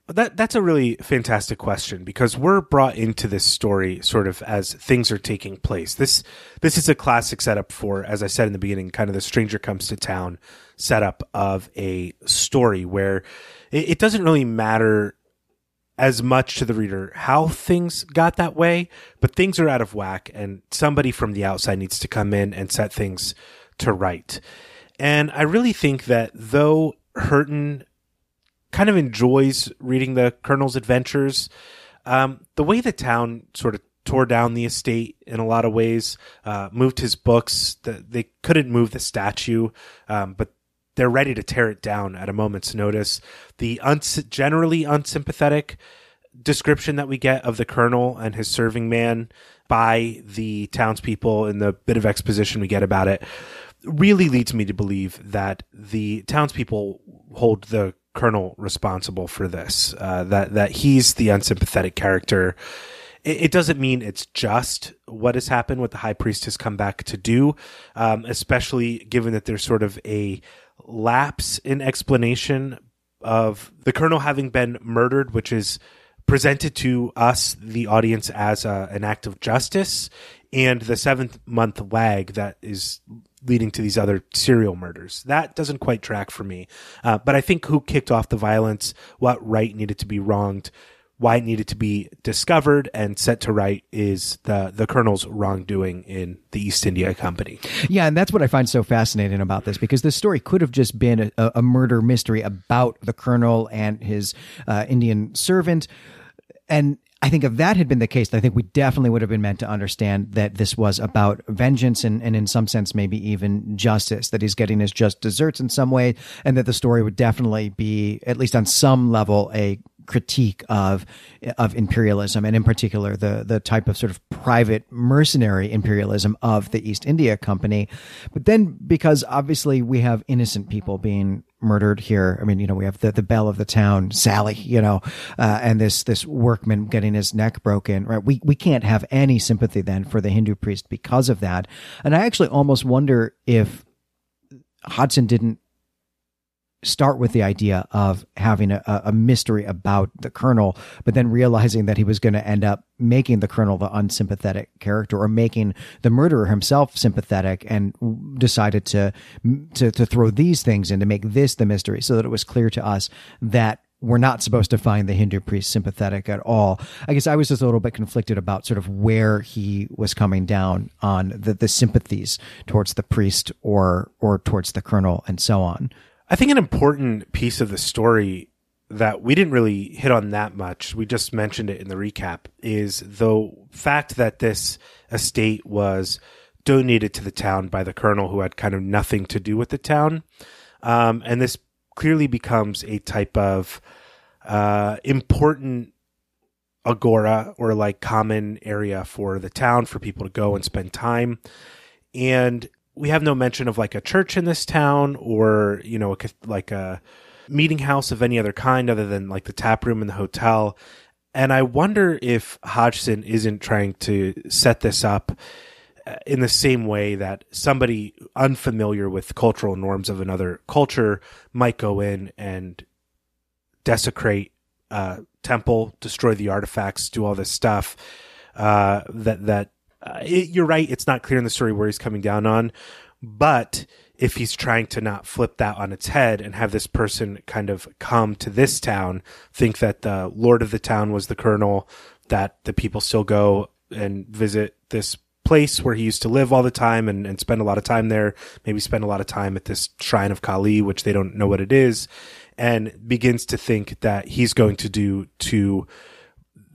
That that's a really fantastic question because we're brought into this story sort of as things are taking place. This this is a classic setup for, as I said in the beginning, kind of the stranger comes to town setup of a story where it, it doesn't really matter as much to the reader how things got that way, but things are out of whack and somebody from the outside needs to come in and set things to right. And I really think that though Hurton kind of enjoys reading the Colonel's adventures, um, the way the town sort of tore down the estate in a lot of ways, uh, moved his books. The, they couldn't move the statue, um, but they're ready to tear it down at a moment's notice. The uns- generally unsympathetic description that we get of the colonel and his serving man by the townspeople in the bit of exposition we get about it really leads me to believe that the townspeople hold the colonel responsible for this. Uh, that that he's the unsympathetic character. It, it, doesn't mean it's just what has happened. What the high priest has come back to do, um, especially given that there's sort of a lapse in explanation of the colonel having been murdered, which is presented to us, the audience, as a, an act of justice, and the seventh month lag that is leading to these other serial murders. That doesn't quite track for me. Uh, but I think who kicked off the violence, what right needed to be wronged, why it needed to be discovered and set to right is the the colonel's wrongdoing in the East India Company. Yeah, and that's what I find so fascinating about this because this story could have just been a, a murder mystery about the colonel and his uh, Indian servant, and I think if that had been the case, I think we definitely would have been meant to understand that this was about vengeance and, and in some sense, maybe even justice, that he's getting his just desserts in some way, and that the story would definitely be, at least on some level, a critique of of imperialism and in particular the the type of sort of private mercenary imperialism of the East India Company. But then because obviously we have innocent people being murdered here. I mean you know we have the the belle of the town Sally you know uh, and this this workman getting his neck broken right? We we can't have any sympathy then for the Hindu priest because of that. And I actually almost wonder if Hodgson didn't start with the idea of having a, a mystery about the colonel, but then realizing that he was going to end up making the colonel the unsympathetic character or making the murderer himself sympathetic and decided to, to, to throw these things in to make this the mystery so that it was clear to us that we're not supposed to find the Hindu priest sympathetic at all. I guess I was just a little bit conflicted about sort of where he was coming down on the, the sympathies towards the priest or or towards the colonel and so on. I think an important piece of the story that we didn't really hit on that much, we just mentioned it in the recap, is the fact that this estate was donated to the town by the colonel who had kind of nothing to do with the town. Um, and this clearly becomes a type of uh, important agora or like common area for the town for people to go and spend time. And we have no mention of like a church in this town or you know like a meeting house of any other kind other than like the tap room in the hotel. And i wonder if hodgson isn't trying to set this up uh, in the same way that somebody unfamiliar with cultural norms of another culture might go in and desecrate a temple destroy the artifacts do all this stuff uh, that that uh, it, you're right. It's not clear in the story where he's coming down on, but if he's trying to not flip that on its head and have this person kind of come to this town, think that the lord of the town was the colonel, that the people still go and visit this place where he used to live all the time and, and spend a lot of time there, maybe spend a lot of time at this shrine of Kali, which they don't know what it is, and begins to think that he's going to do to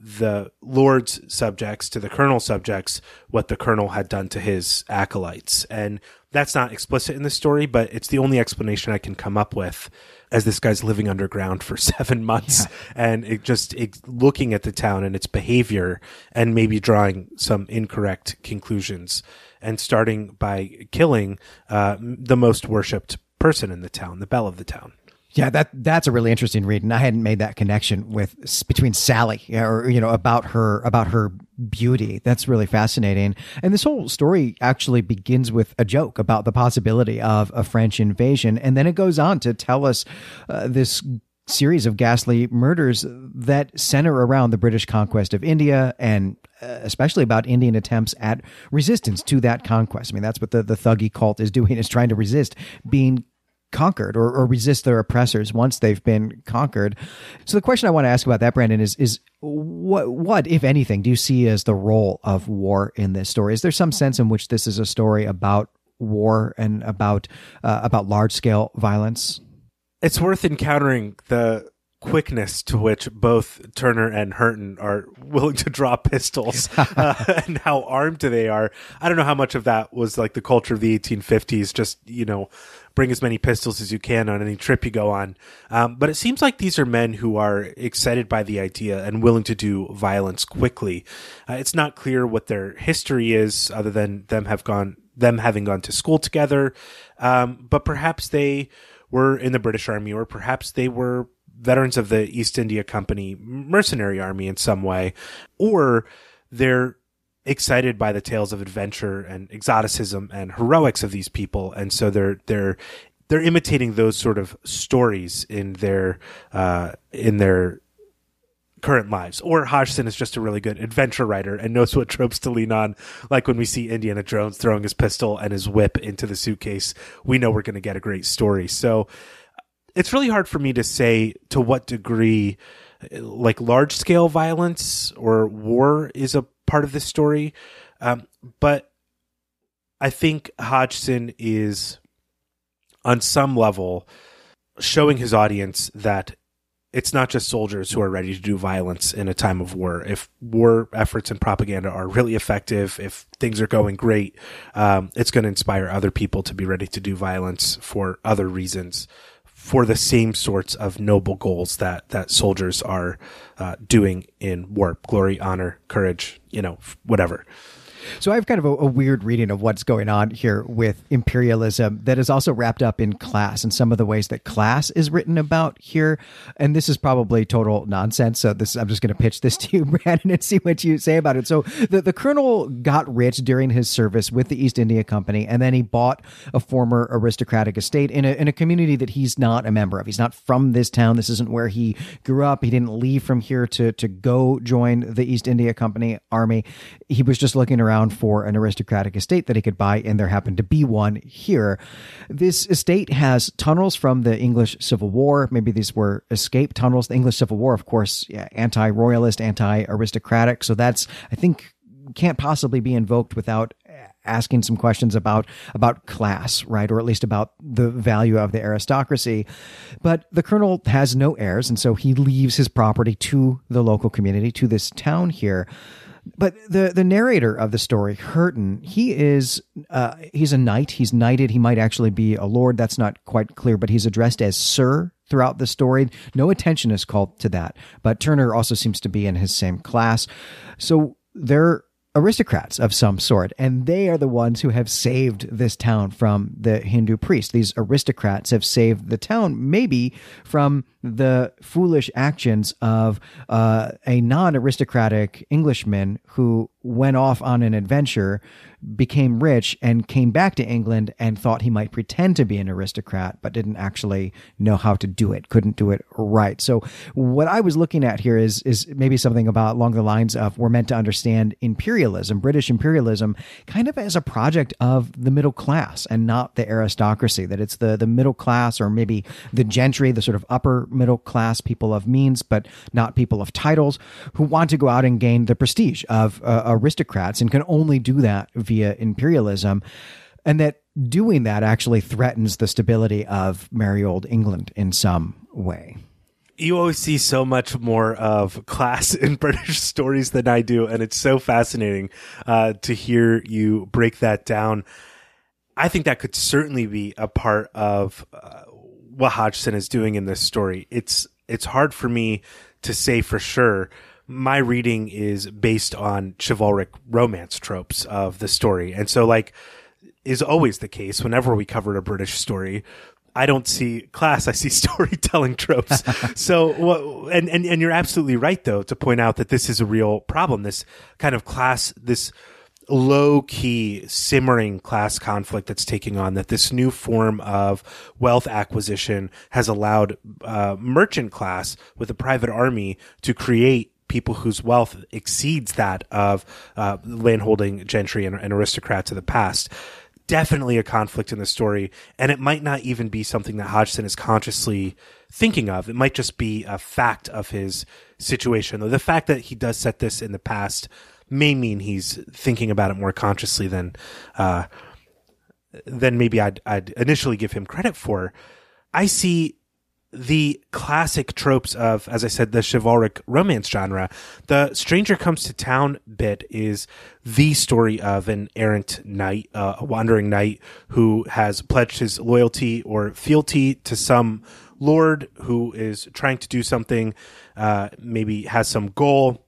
the Lord's subjects to the colonel's subjects what the colonel had done to his acolytes. And that's not explicit in the story, but it's the only explanation I can come up with as this guy's living underground for [LAUGHS] seven months yeah. and it just it, looking at the town and its behavior and maybe drawing some incorrect conclusions and starting by killing uh, the most worshipped person in the town, the belle of the town. Yeah, that that's a really interesting read, and I hadn't made that connection with between Sally, or you know, about her about her beauty. That's really fascinating. And this whole story actually begins with a joke about the possibility of a French invasion, and then it goes on to tell us uh, this series of ghastly murders that center around the British conquest of India and uh, especially about Indian attempts at resistance to that conquest. I mean, that's what the, the Thuggee cult is doing, is trying to resist being conquered or, or resist their oppressors once they've been conquered. So the question I want to ask about that, Brandon, is is what what, if anything, do you see as the role of war in this story? Is there some sense in which this is a story about war and about uh, about large scale violence? It's worth encountering the quickness to which both Turner and Hurton are willing to draw pistols [LAUGHS] uh, and how armed they are. I don't know how much of that was like the culture of the 1850s, just, you know, bring as many pistols as you can on any trip you go on. Um, but it seems like these are men who are excited by the idea and willing to do violence quickly. Uh, it's not clear what their history is other than them have gone, them having gone to school together. Um, but perhaps they were in the British Army or perhaps they were veterans of the East India Company mercenary army in some way, or they're excited by the tales of adventure and exoticism and heroics of these people, and so they're they're they're imitating those sort of stories in their uh, in their current lives. Or Hodgson is just a really good adventure writer and knows what tropes to lean on. Like when we see Indiana Jones throwing his pistol and his whip into the suitcase, we know we're going to get a great story. So it's really hard for me to say to what degree like large scale violence or war is a part of this story. Um, but I think Hodgson is on some level showing his audience that it's not just soldiers who are ready to do violence in a time of war. If war efforts and propaganda are really effective, if things are going great, um, it's going to inspire other people to be ready to do violence for other reasons for the same sorts of noble goals that that soldiers are uh, doing in war glory honor courage you know whatever so I have kind of a, a, weird reading of what's going on here with imperialism that is also wrapped up in class and some of the ways that class is written about here. And this is probably total nonsense. So this I'm just going to pitch this to you, [LAUGHS] Brandon, and see what you say about it. So the, the colonel got rich during his service with the East India Company, and then he bought a former aristocratic estate in a, in a community that he's not a member of. He's not from this town. This isn't where he grew up. He didn't leave from here to, to go join the East India Company army. He was just looking around around for an aristocratic estate that he could buy, and there happened to be one here. This estate has tunnels from the English Civil War. Maybe these were escape tunnels. The English Civil War, of course, yeah, anti royalist, anti aristocratic. So that's, I think, can't possibly be invoked without asking some questions about about class, right, or at least about the value of the aristocracy. But the colonel has no heirs, and so he leaves his property to the local community, to this town here. But the the narrator of the story, Hurton, he is uh, he's a knight. He's knighted. He might actually be a lord. That's not quite clear, but he's addressed as Sir throughout the story. No attention is called to that. But Turner also seems to be in his same class. So they're aristocrats of some sort, and they are the ones who have saved this town from the Hindu priest. These aristocrats have saved the town, maybe from the foolish actions of uh, a non aristocratic Englishman who went off on an adventure, became rich, and came back to England and thought he might pretend to be an aristocrat, but didn't actually know how to do it, couldn't do it right. So, what I was looking at here is is maybe something about along the lines of we're meant to understand imperialism, British imperialism, kind of as a project of the middle class and not the aristocracy. That it's the the middle class or maybe the gentry, the sort of upper middle class people of means, but not people of titles, who want to go out and gain the prestige of uh, aristocrats and can only do that via imperialism. And that doing that actually threatens the stability of merry old England in some way you always see so much more of class [LAUGHS] in British stories than I do, and it's so fascinating uh, to hear you break that down. I think that could certainly be a part of uh, what Hodgson is doing in this story. It's it's hard for me to say for sure. My reading is based on chivalric romance tropes of the story, and so like is always the case whenever we cover a British story. I don't see class. I see [LAUGHS] storytelling tropes. [LAUGHS] so, and, and, and you're absolutely right though, to point out that this is a real problem. This kind of class, this low key simmering class conflict that's taking on that this new form of wealth acquisition has allowed uh, merchant class with a private army to create people whose wealth exceeds that of uh, landholding gentry and, and aristocrats of the past definitely a conflict in the story and it might not even be something that hodgson is consciously thinking of it might just be a fact of his situation though the fact that he does set this in the past may mean he's thinking about it more consciously than uh, than maybe I'd, I'd initially give him credit for. I see the classic tropes of, as I said, the chivalric romance genre. The stranger comes to town bit is the story of an errant knight, uh, a wandering knight who has pledged his loyalty or fealty to some lord who is trying to do something, uh, maybe has some goal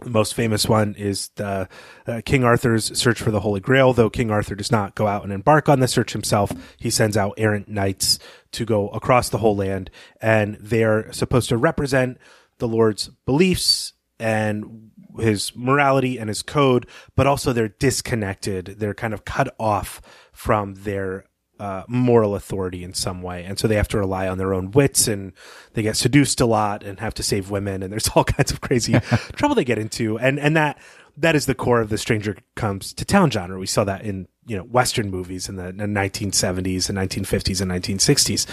the most famous one is the uh, King Arthur's search for the Holy Grail. Though King Arthur does not go out and embark on the search himself, he sends out errant knights to go across the whole land, and they are supposed to represent the Lord's beliefs and his morality and his code, but also they're disconnected. They're kind of cut off from their uh, moral authority in some way. And so they have to rely on their own wits and they get seduced a lot and have to save women. And there's [LAUGHS] all kinds of crazy [LAUGHS] trouble they get into. And, and that, that is the core of the stranger comes to town genre. We saw that in, you know, Western movies in the, the 1970s and 1950s and 1960s.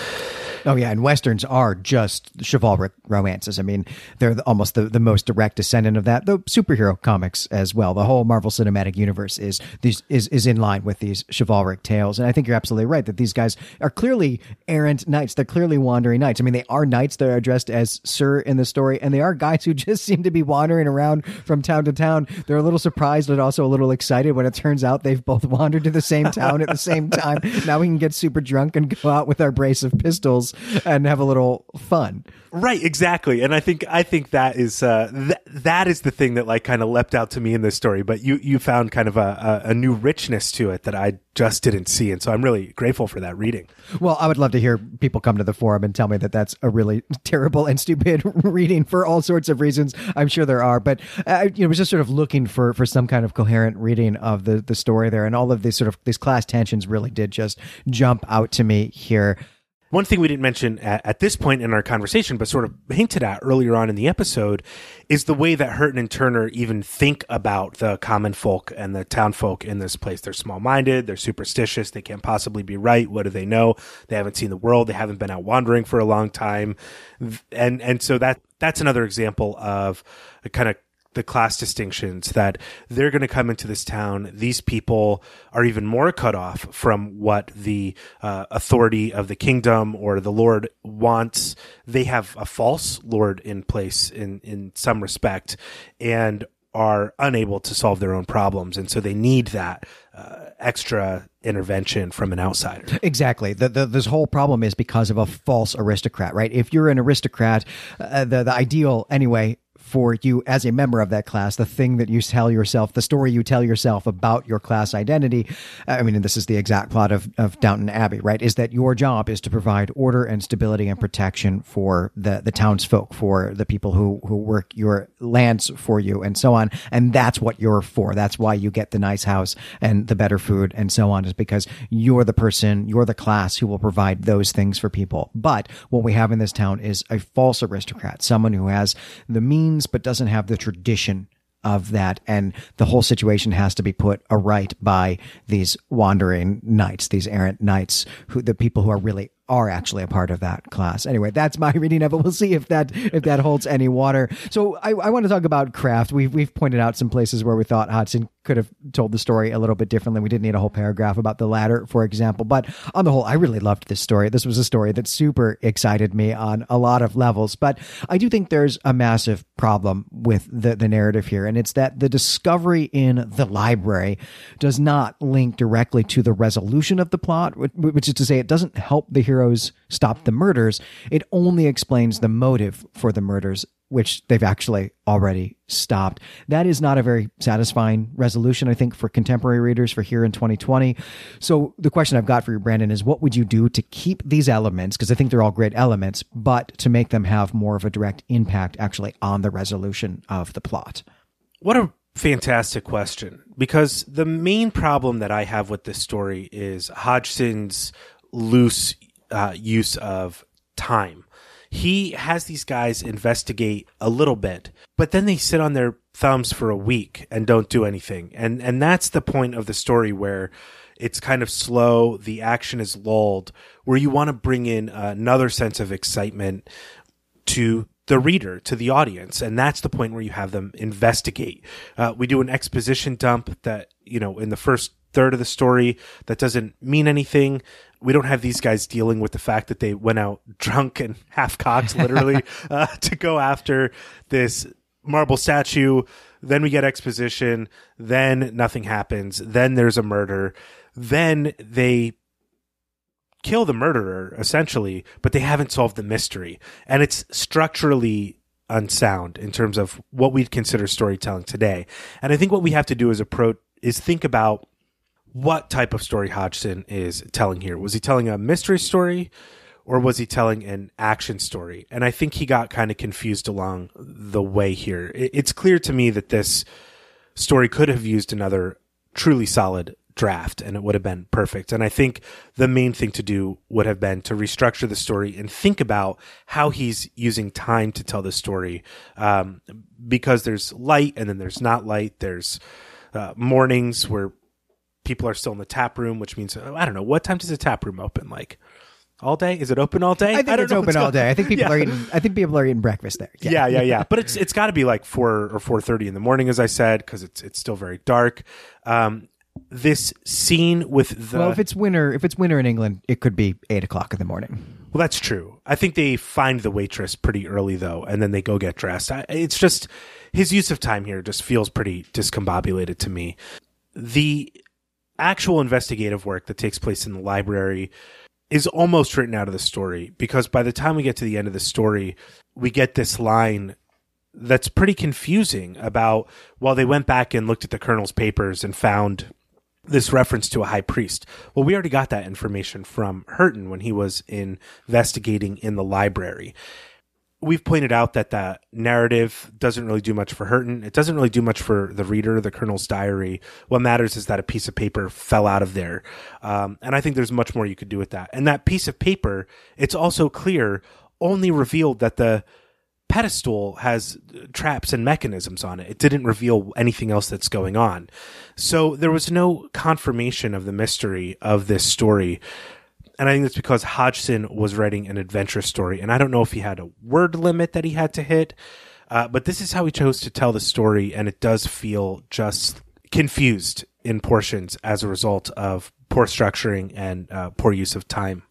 Oh yeah, and westerns are just chivalric romances. I mean, they're almost the, the most direct descendant of that. The superhero comics as well. The whole Marvel Cinematic Universe is these is is in line with these chivalric tales. And I think you're absolutely right that these guys are clearly errant knights. They're clearly wandering knights. I mean, they are knights that are addressed as sir in the story, and they are guys who [LAUGHS] just seem to be wandering around from town to town. They're a little surprised but also a little excited when it turns out they've both wandered to the same town at the same time. Now we can get super drunk and go out with our brace of pistols and have a little fun. Right, exactly. And I think I think that is uh, th- that is the thing that like kind of leapt out to me in this story. But you you found kind of a, a, a new richness to it that I just didn't see, and so I'm really grateful for that reading. Well, I would love to hear people come to the forum and tell me that that's a really [LAUGHS] terrible and stupid [LAUGHS] reading for all sorts of reasons. I'm sure there are, but I you know was just sort of looking for for some kind of coherent reading of the the story there, and all of these sort of these class tensions really did just jump out to me here. One thing we didn't mention at, at, this point in our conversation, but sort of hinted at earlier on in the episode, is the way that Hurton and Turner even think about the common folk and the town folk in this place. They're small minded, they're superstitious, they can't possibly be right. What do they know? They haven't seen the world, they haven't been out wandering for a long time. And and so that that's another example of a kind of the class distinctions that they're going to come into this town. These people are even more cut off from what the uh, authority of the kingdom or the Lord wants. They have a false Lord in place in, in some respect and are unable to solve their own problems. And so they need that uh, extra intervention from an outsider. Exactly. The, the, this whole problem is because of a false aristocrat, right? If you're an aristocrat, uh, the, the ideal, anyway, for you as a member of that class, the thing that you tell yourself, the story you tell yourself about your class identity. I mean, this is the exact plot of, of Downton Abbey, right? Is that your job is to provide order and stability and protection for the, the townsfolk, for the people who, who work your lands for you and so on. And that's what you're for. That's why you get the nice house and the better food and so on is because you're the person, you're the class who will provide those things for people. But what we have in this town is a false aristocrat, someone who has the means but doesn't have the tradition of that. And the whole situation has to be put aright by these wandering knights these errant knights who the people who are really are actually a part of that class. Anyway, that's my [LAUGHS] reading of it. We'll see if that if that holds any water. So I, I want to talk about craft. We've we've pointed out some places where we thought Hodgson could have told the story a little bit differently. We didn't need a whole paragraph about the ladder, for example. But on the whole, I really loved this story. This was a story that super excited me on a lot of levels. But I do think there's a massive problem with the, the narrative here, and it's that the discovery in the library does not link directly to the resolution of the plot, which is to say, it doesn't help the hero heroes stop the murders, it only explains the motive for the murders, which they've actually already stopped. That is not a very satisfying resolution, I think, for contemporary readers for here in 2020. So the question I've got for you, Brandon, is what would you do to keep these elements, because I think they're all great elements, but to make them have more of a direct impact actually on the resolution of the plot? What a fantastic question because the main problem that I have with this story is Hodgson's loose uh, use of time. He has these guys investigate a little bit, but then they sit on their thumbs for a week and don't do anything. And and that's the point of the story where it's kind of slow, the action is lulled, where you want to bring in another sense of excitement to the reader, to the audience. And that's the point where you have them investigate. Uh, we do an exposition dump that, you know, in the first third of the story that doesn't mean anything. We don't have these guys dealing with the fact that they went out [LAUGHS] drunk and half cocked, literally, [LAUGHS] uh, to go after this marble statue. Then we get exposition. Then nothing happens. Then there's a murder. Then they kill the murderer essentially, but they haven't solved the mystery. And it's structurally unsound in terms of what we'd consider storytelling today. And I think what we have to do is approach is think about what type of story Hodgson is telling here. Was he telling a mystery story or was he telling an action story? And I think he got kind of confused along the way here. It's clear to me that this story could have used another truly solid draft and it would have been perfect. And I think the main thing to do would have been to restructure the story and think about how he's using time to tell the story. Um, because there's light and then there's not light. There's uh, mornings where people are still in the tap room, which means, I don't know, what time does the tap room open? Like, all day? Is it open all day? I think don't it's open all day. I think [LAUGHS] people Yeah. are eating. I think people are eating breakfast there. Yeah, yeah, yeah. But it's it's got to be like four or four thirty in the morning, as I said, because it's it's still very dark. Um, this scene with the Well, if it's winter, if it's winter in England, it could be eight o'clock in the morning. Well, that's true. I think they find the waitress pretty early though, and then they go get dressed. I, it's just his use of time here just feels pretty discombobulated to me. The actual investigative work that takes place in the library is almost written out of the story because by the time we get to the end of the story, we get this line that's pretty confusing about well, they went back and looked at the colonel's papers and found this reference to a high priest. Well, we already got that information from Hurton when he was investigating in the library. We've pointed out that that narrative doesn't really do much for Hurton. It doesn't really do much for the reader, the Colonel's diary. What matters is that a piece of paper fell out of there. Um, and I think there's much more you could do with that. And that piece of paper, it's also clear, only revealed that the pedestal has traps and mechanisms on it. It didn't reveal anything else that's going on. So there was no confirmation of the mystery of this story. And I think that's because Hodgson was writing an adventure story. And I don't know if he had a word limit that he had to hit, uh, but this is how he chose to tell the story. And it does feel just confused in portions as a result of poor structuring and uh, poor use of time.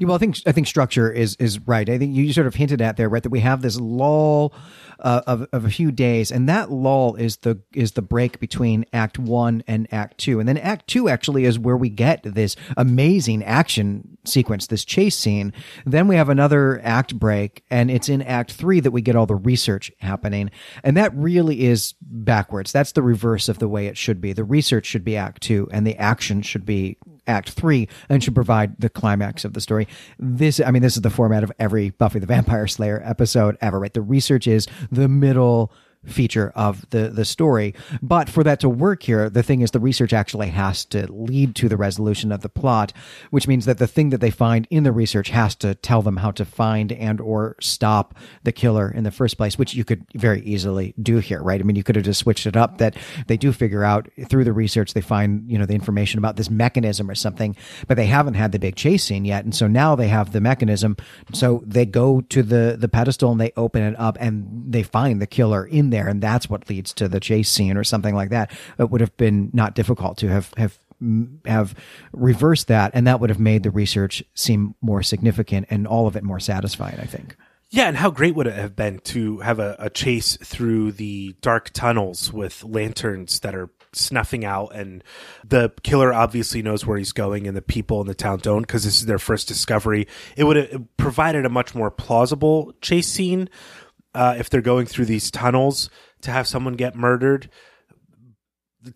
Well, I think I think structure is is right. I think you sort of hinted at there, right, that we have this lull uh, of of a few days, and that lull is the is the break between Act One and Act Two, and then Act Two actually is where we get this amazing action sequence, this chase scene. Then we have another act break, and it's in Act Three that we get all the research happening, and that really is backwards. That's the reverse of the way it should be. The research should be Act Two, and the action should be act three and should provide the climax of the story. This, I mean, this is the format of every Buffy the Vampire Slayer episode ever, right? The research is the middle feature of the the story. But for that to work here the thing is the research actually has to lead to the resolution of the plot which means that the thing that they find in the research has to tell them how to find and or stop the killer in the first place which you could very easily do here right? I mean you could have just switched it up that they do figure out through the research they find you know the information about this mechanism or something but they haven't had the big chase scene yet. And so now they have the mechanism. So they go to the the pedestal and they open it up and they find the killer in there and that's what leads to the chase scene or something like that it would have been not difficult to have have have reversed that and that would have made the research seem more significant and all of it more satisfying i think Yeah, and how great would it have been to have a, a chase through the dark tunnels with lanterns that are snuffing out, and the killer obviously knows where he's going, and the people in the town don't because this is their first discovery. It would have provided a much more plausible chase scene uh, if they're going through these tunnels to have someone get murdered.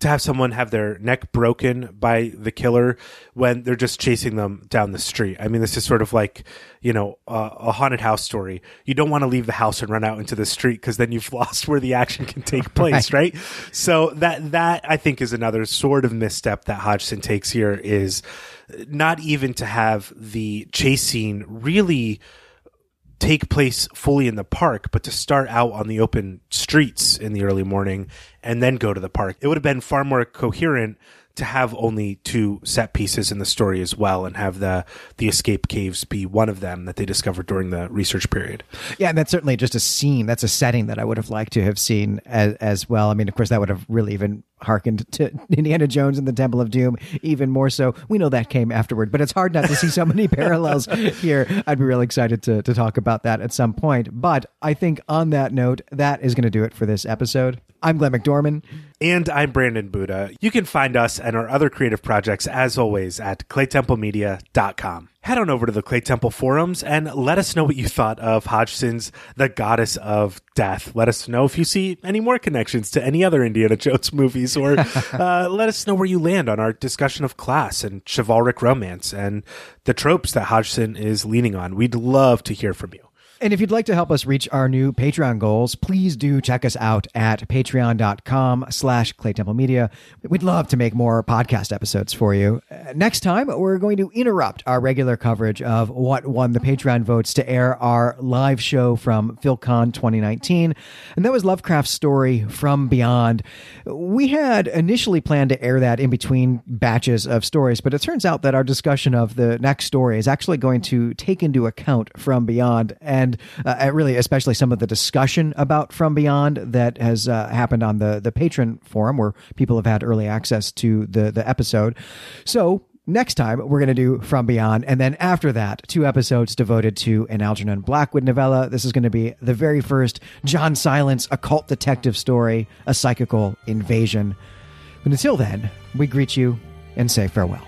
to have someone have their neck broken by the killer when they're just chasing them down the street. I mean, this is sort of like, you know, uh, a haunted house story. You don't want to leave the house and run out into the street because then you've [LAUGHS] lost where the action can take [LAUGHS] place, right. right? So that, that I think is another sort of misstep that Hodgson takes here is not even to have the chase scene really take place fully in the park, but to start out on the open streets in the early morning and then go to the park. It would have been far more coherent to have only two set pieces in the story as well and have the the escape caves be one of them that they discovered during the research period. Yeah, and that's certainly just a scene. That's a setting that I would have liked to have seen as, as well. I mean, of course, that would have really even harkened to Indiana Jones and the Temple of Doom even more so. We know that came afterward, but it's hard not to see so many [LAUGHS] parallels here. I'd be really excited to, to talk about that at some point. But I think on that note, that is going to do it for this episode. I'm Glenn McDorman. And I'm Brandon Buddha. You can find us and our other creative projects, as always, at claytemplemedia.com. Head on over to the Claytemple forums and let us know what you thought of Hodgson's The Goddess of Death. Let us know if you see any more connections to any other Indiana [LAUGHS] Jones movies, or [LAUGHS] uh, let us know where you land on our discussion of class and chivalric romance and the tropes that Hodgson is leaning on. We'd love to hear from you. And if you'd like to help us reach our new Patreon goals, please do check us out at patreon.com slash claytemplemedia. We'd love to make more podcast episodes for you. Uh, next time, we're going to interrupt our regular coverage of what won the Patreon votes to air our live show from PhilCon 2019. And that was Lovecraft's story From Beyond. We had initially planned to air that in between batches of stories, but it turns out that our discussion of the next story is actually going to take into account From Beyond and and uh, really, especially some of the discussion about From Beyond that has uh, happened on the the patron forum where people have had early access to the the episode. So next time we're going to do From Beyond, and then after that, two episodes devoted to an Algernon Blackwood novella. This is going to be the very first John Silence occult detective story, a psychical invasion. But until then, we greet you and say farewell.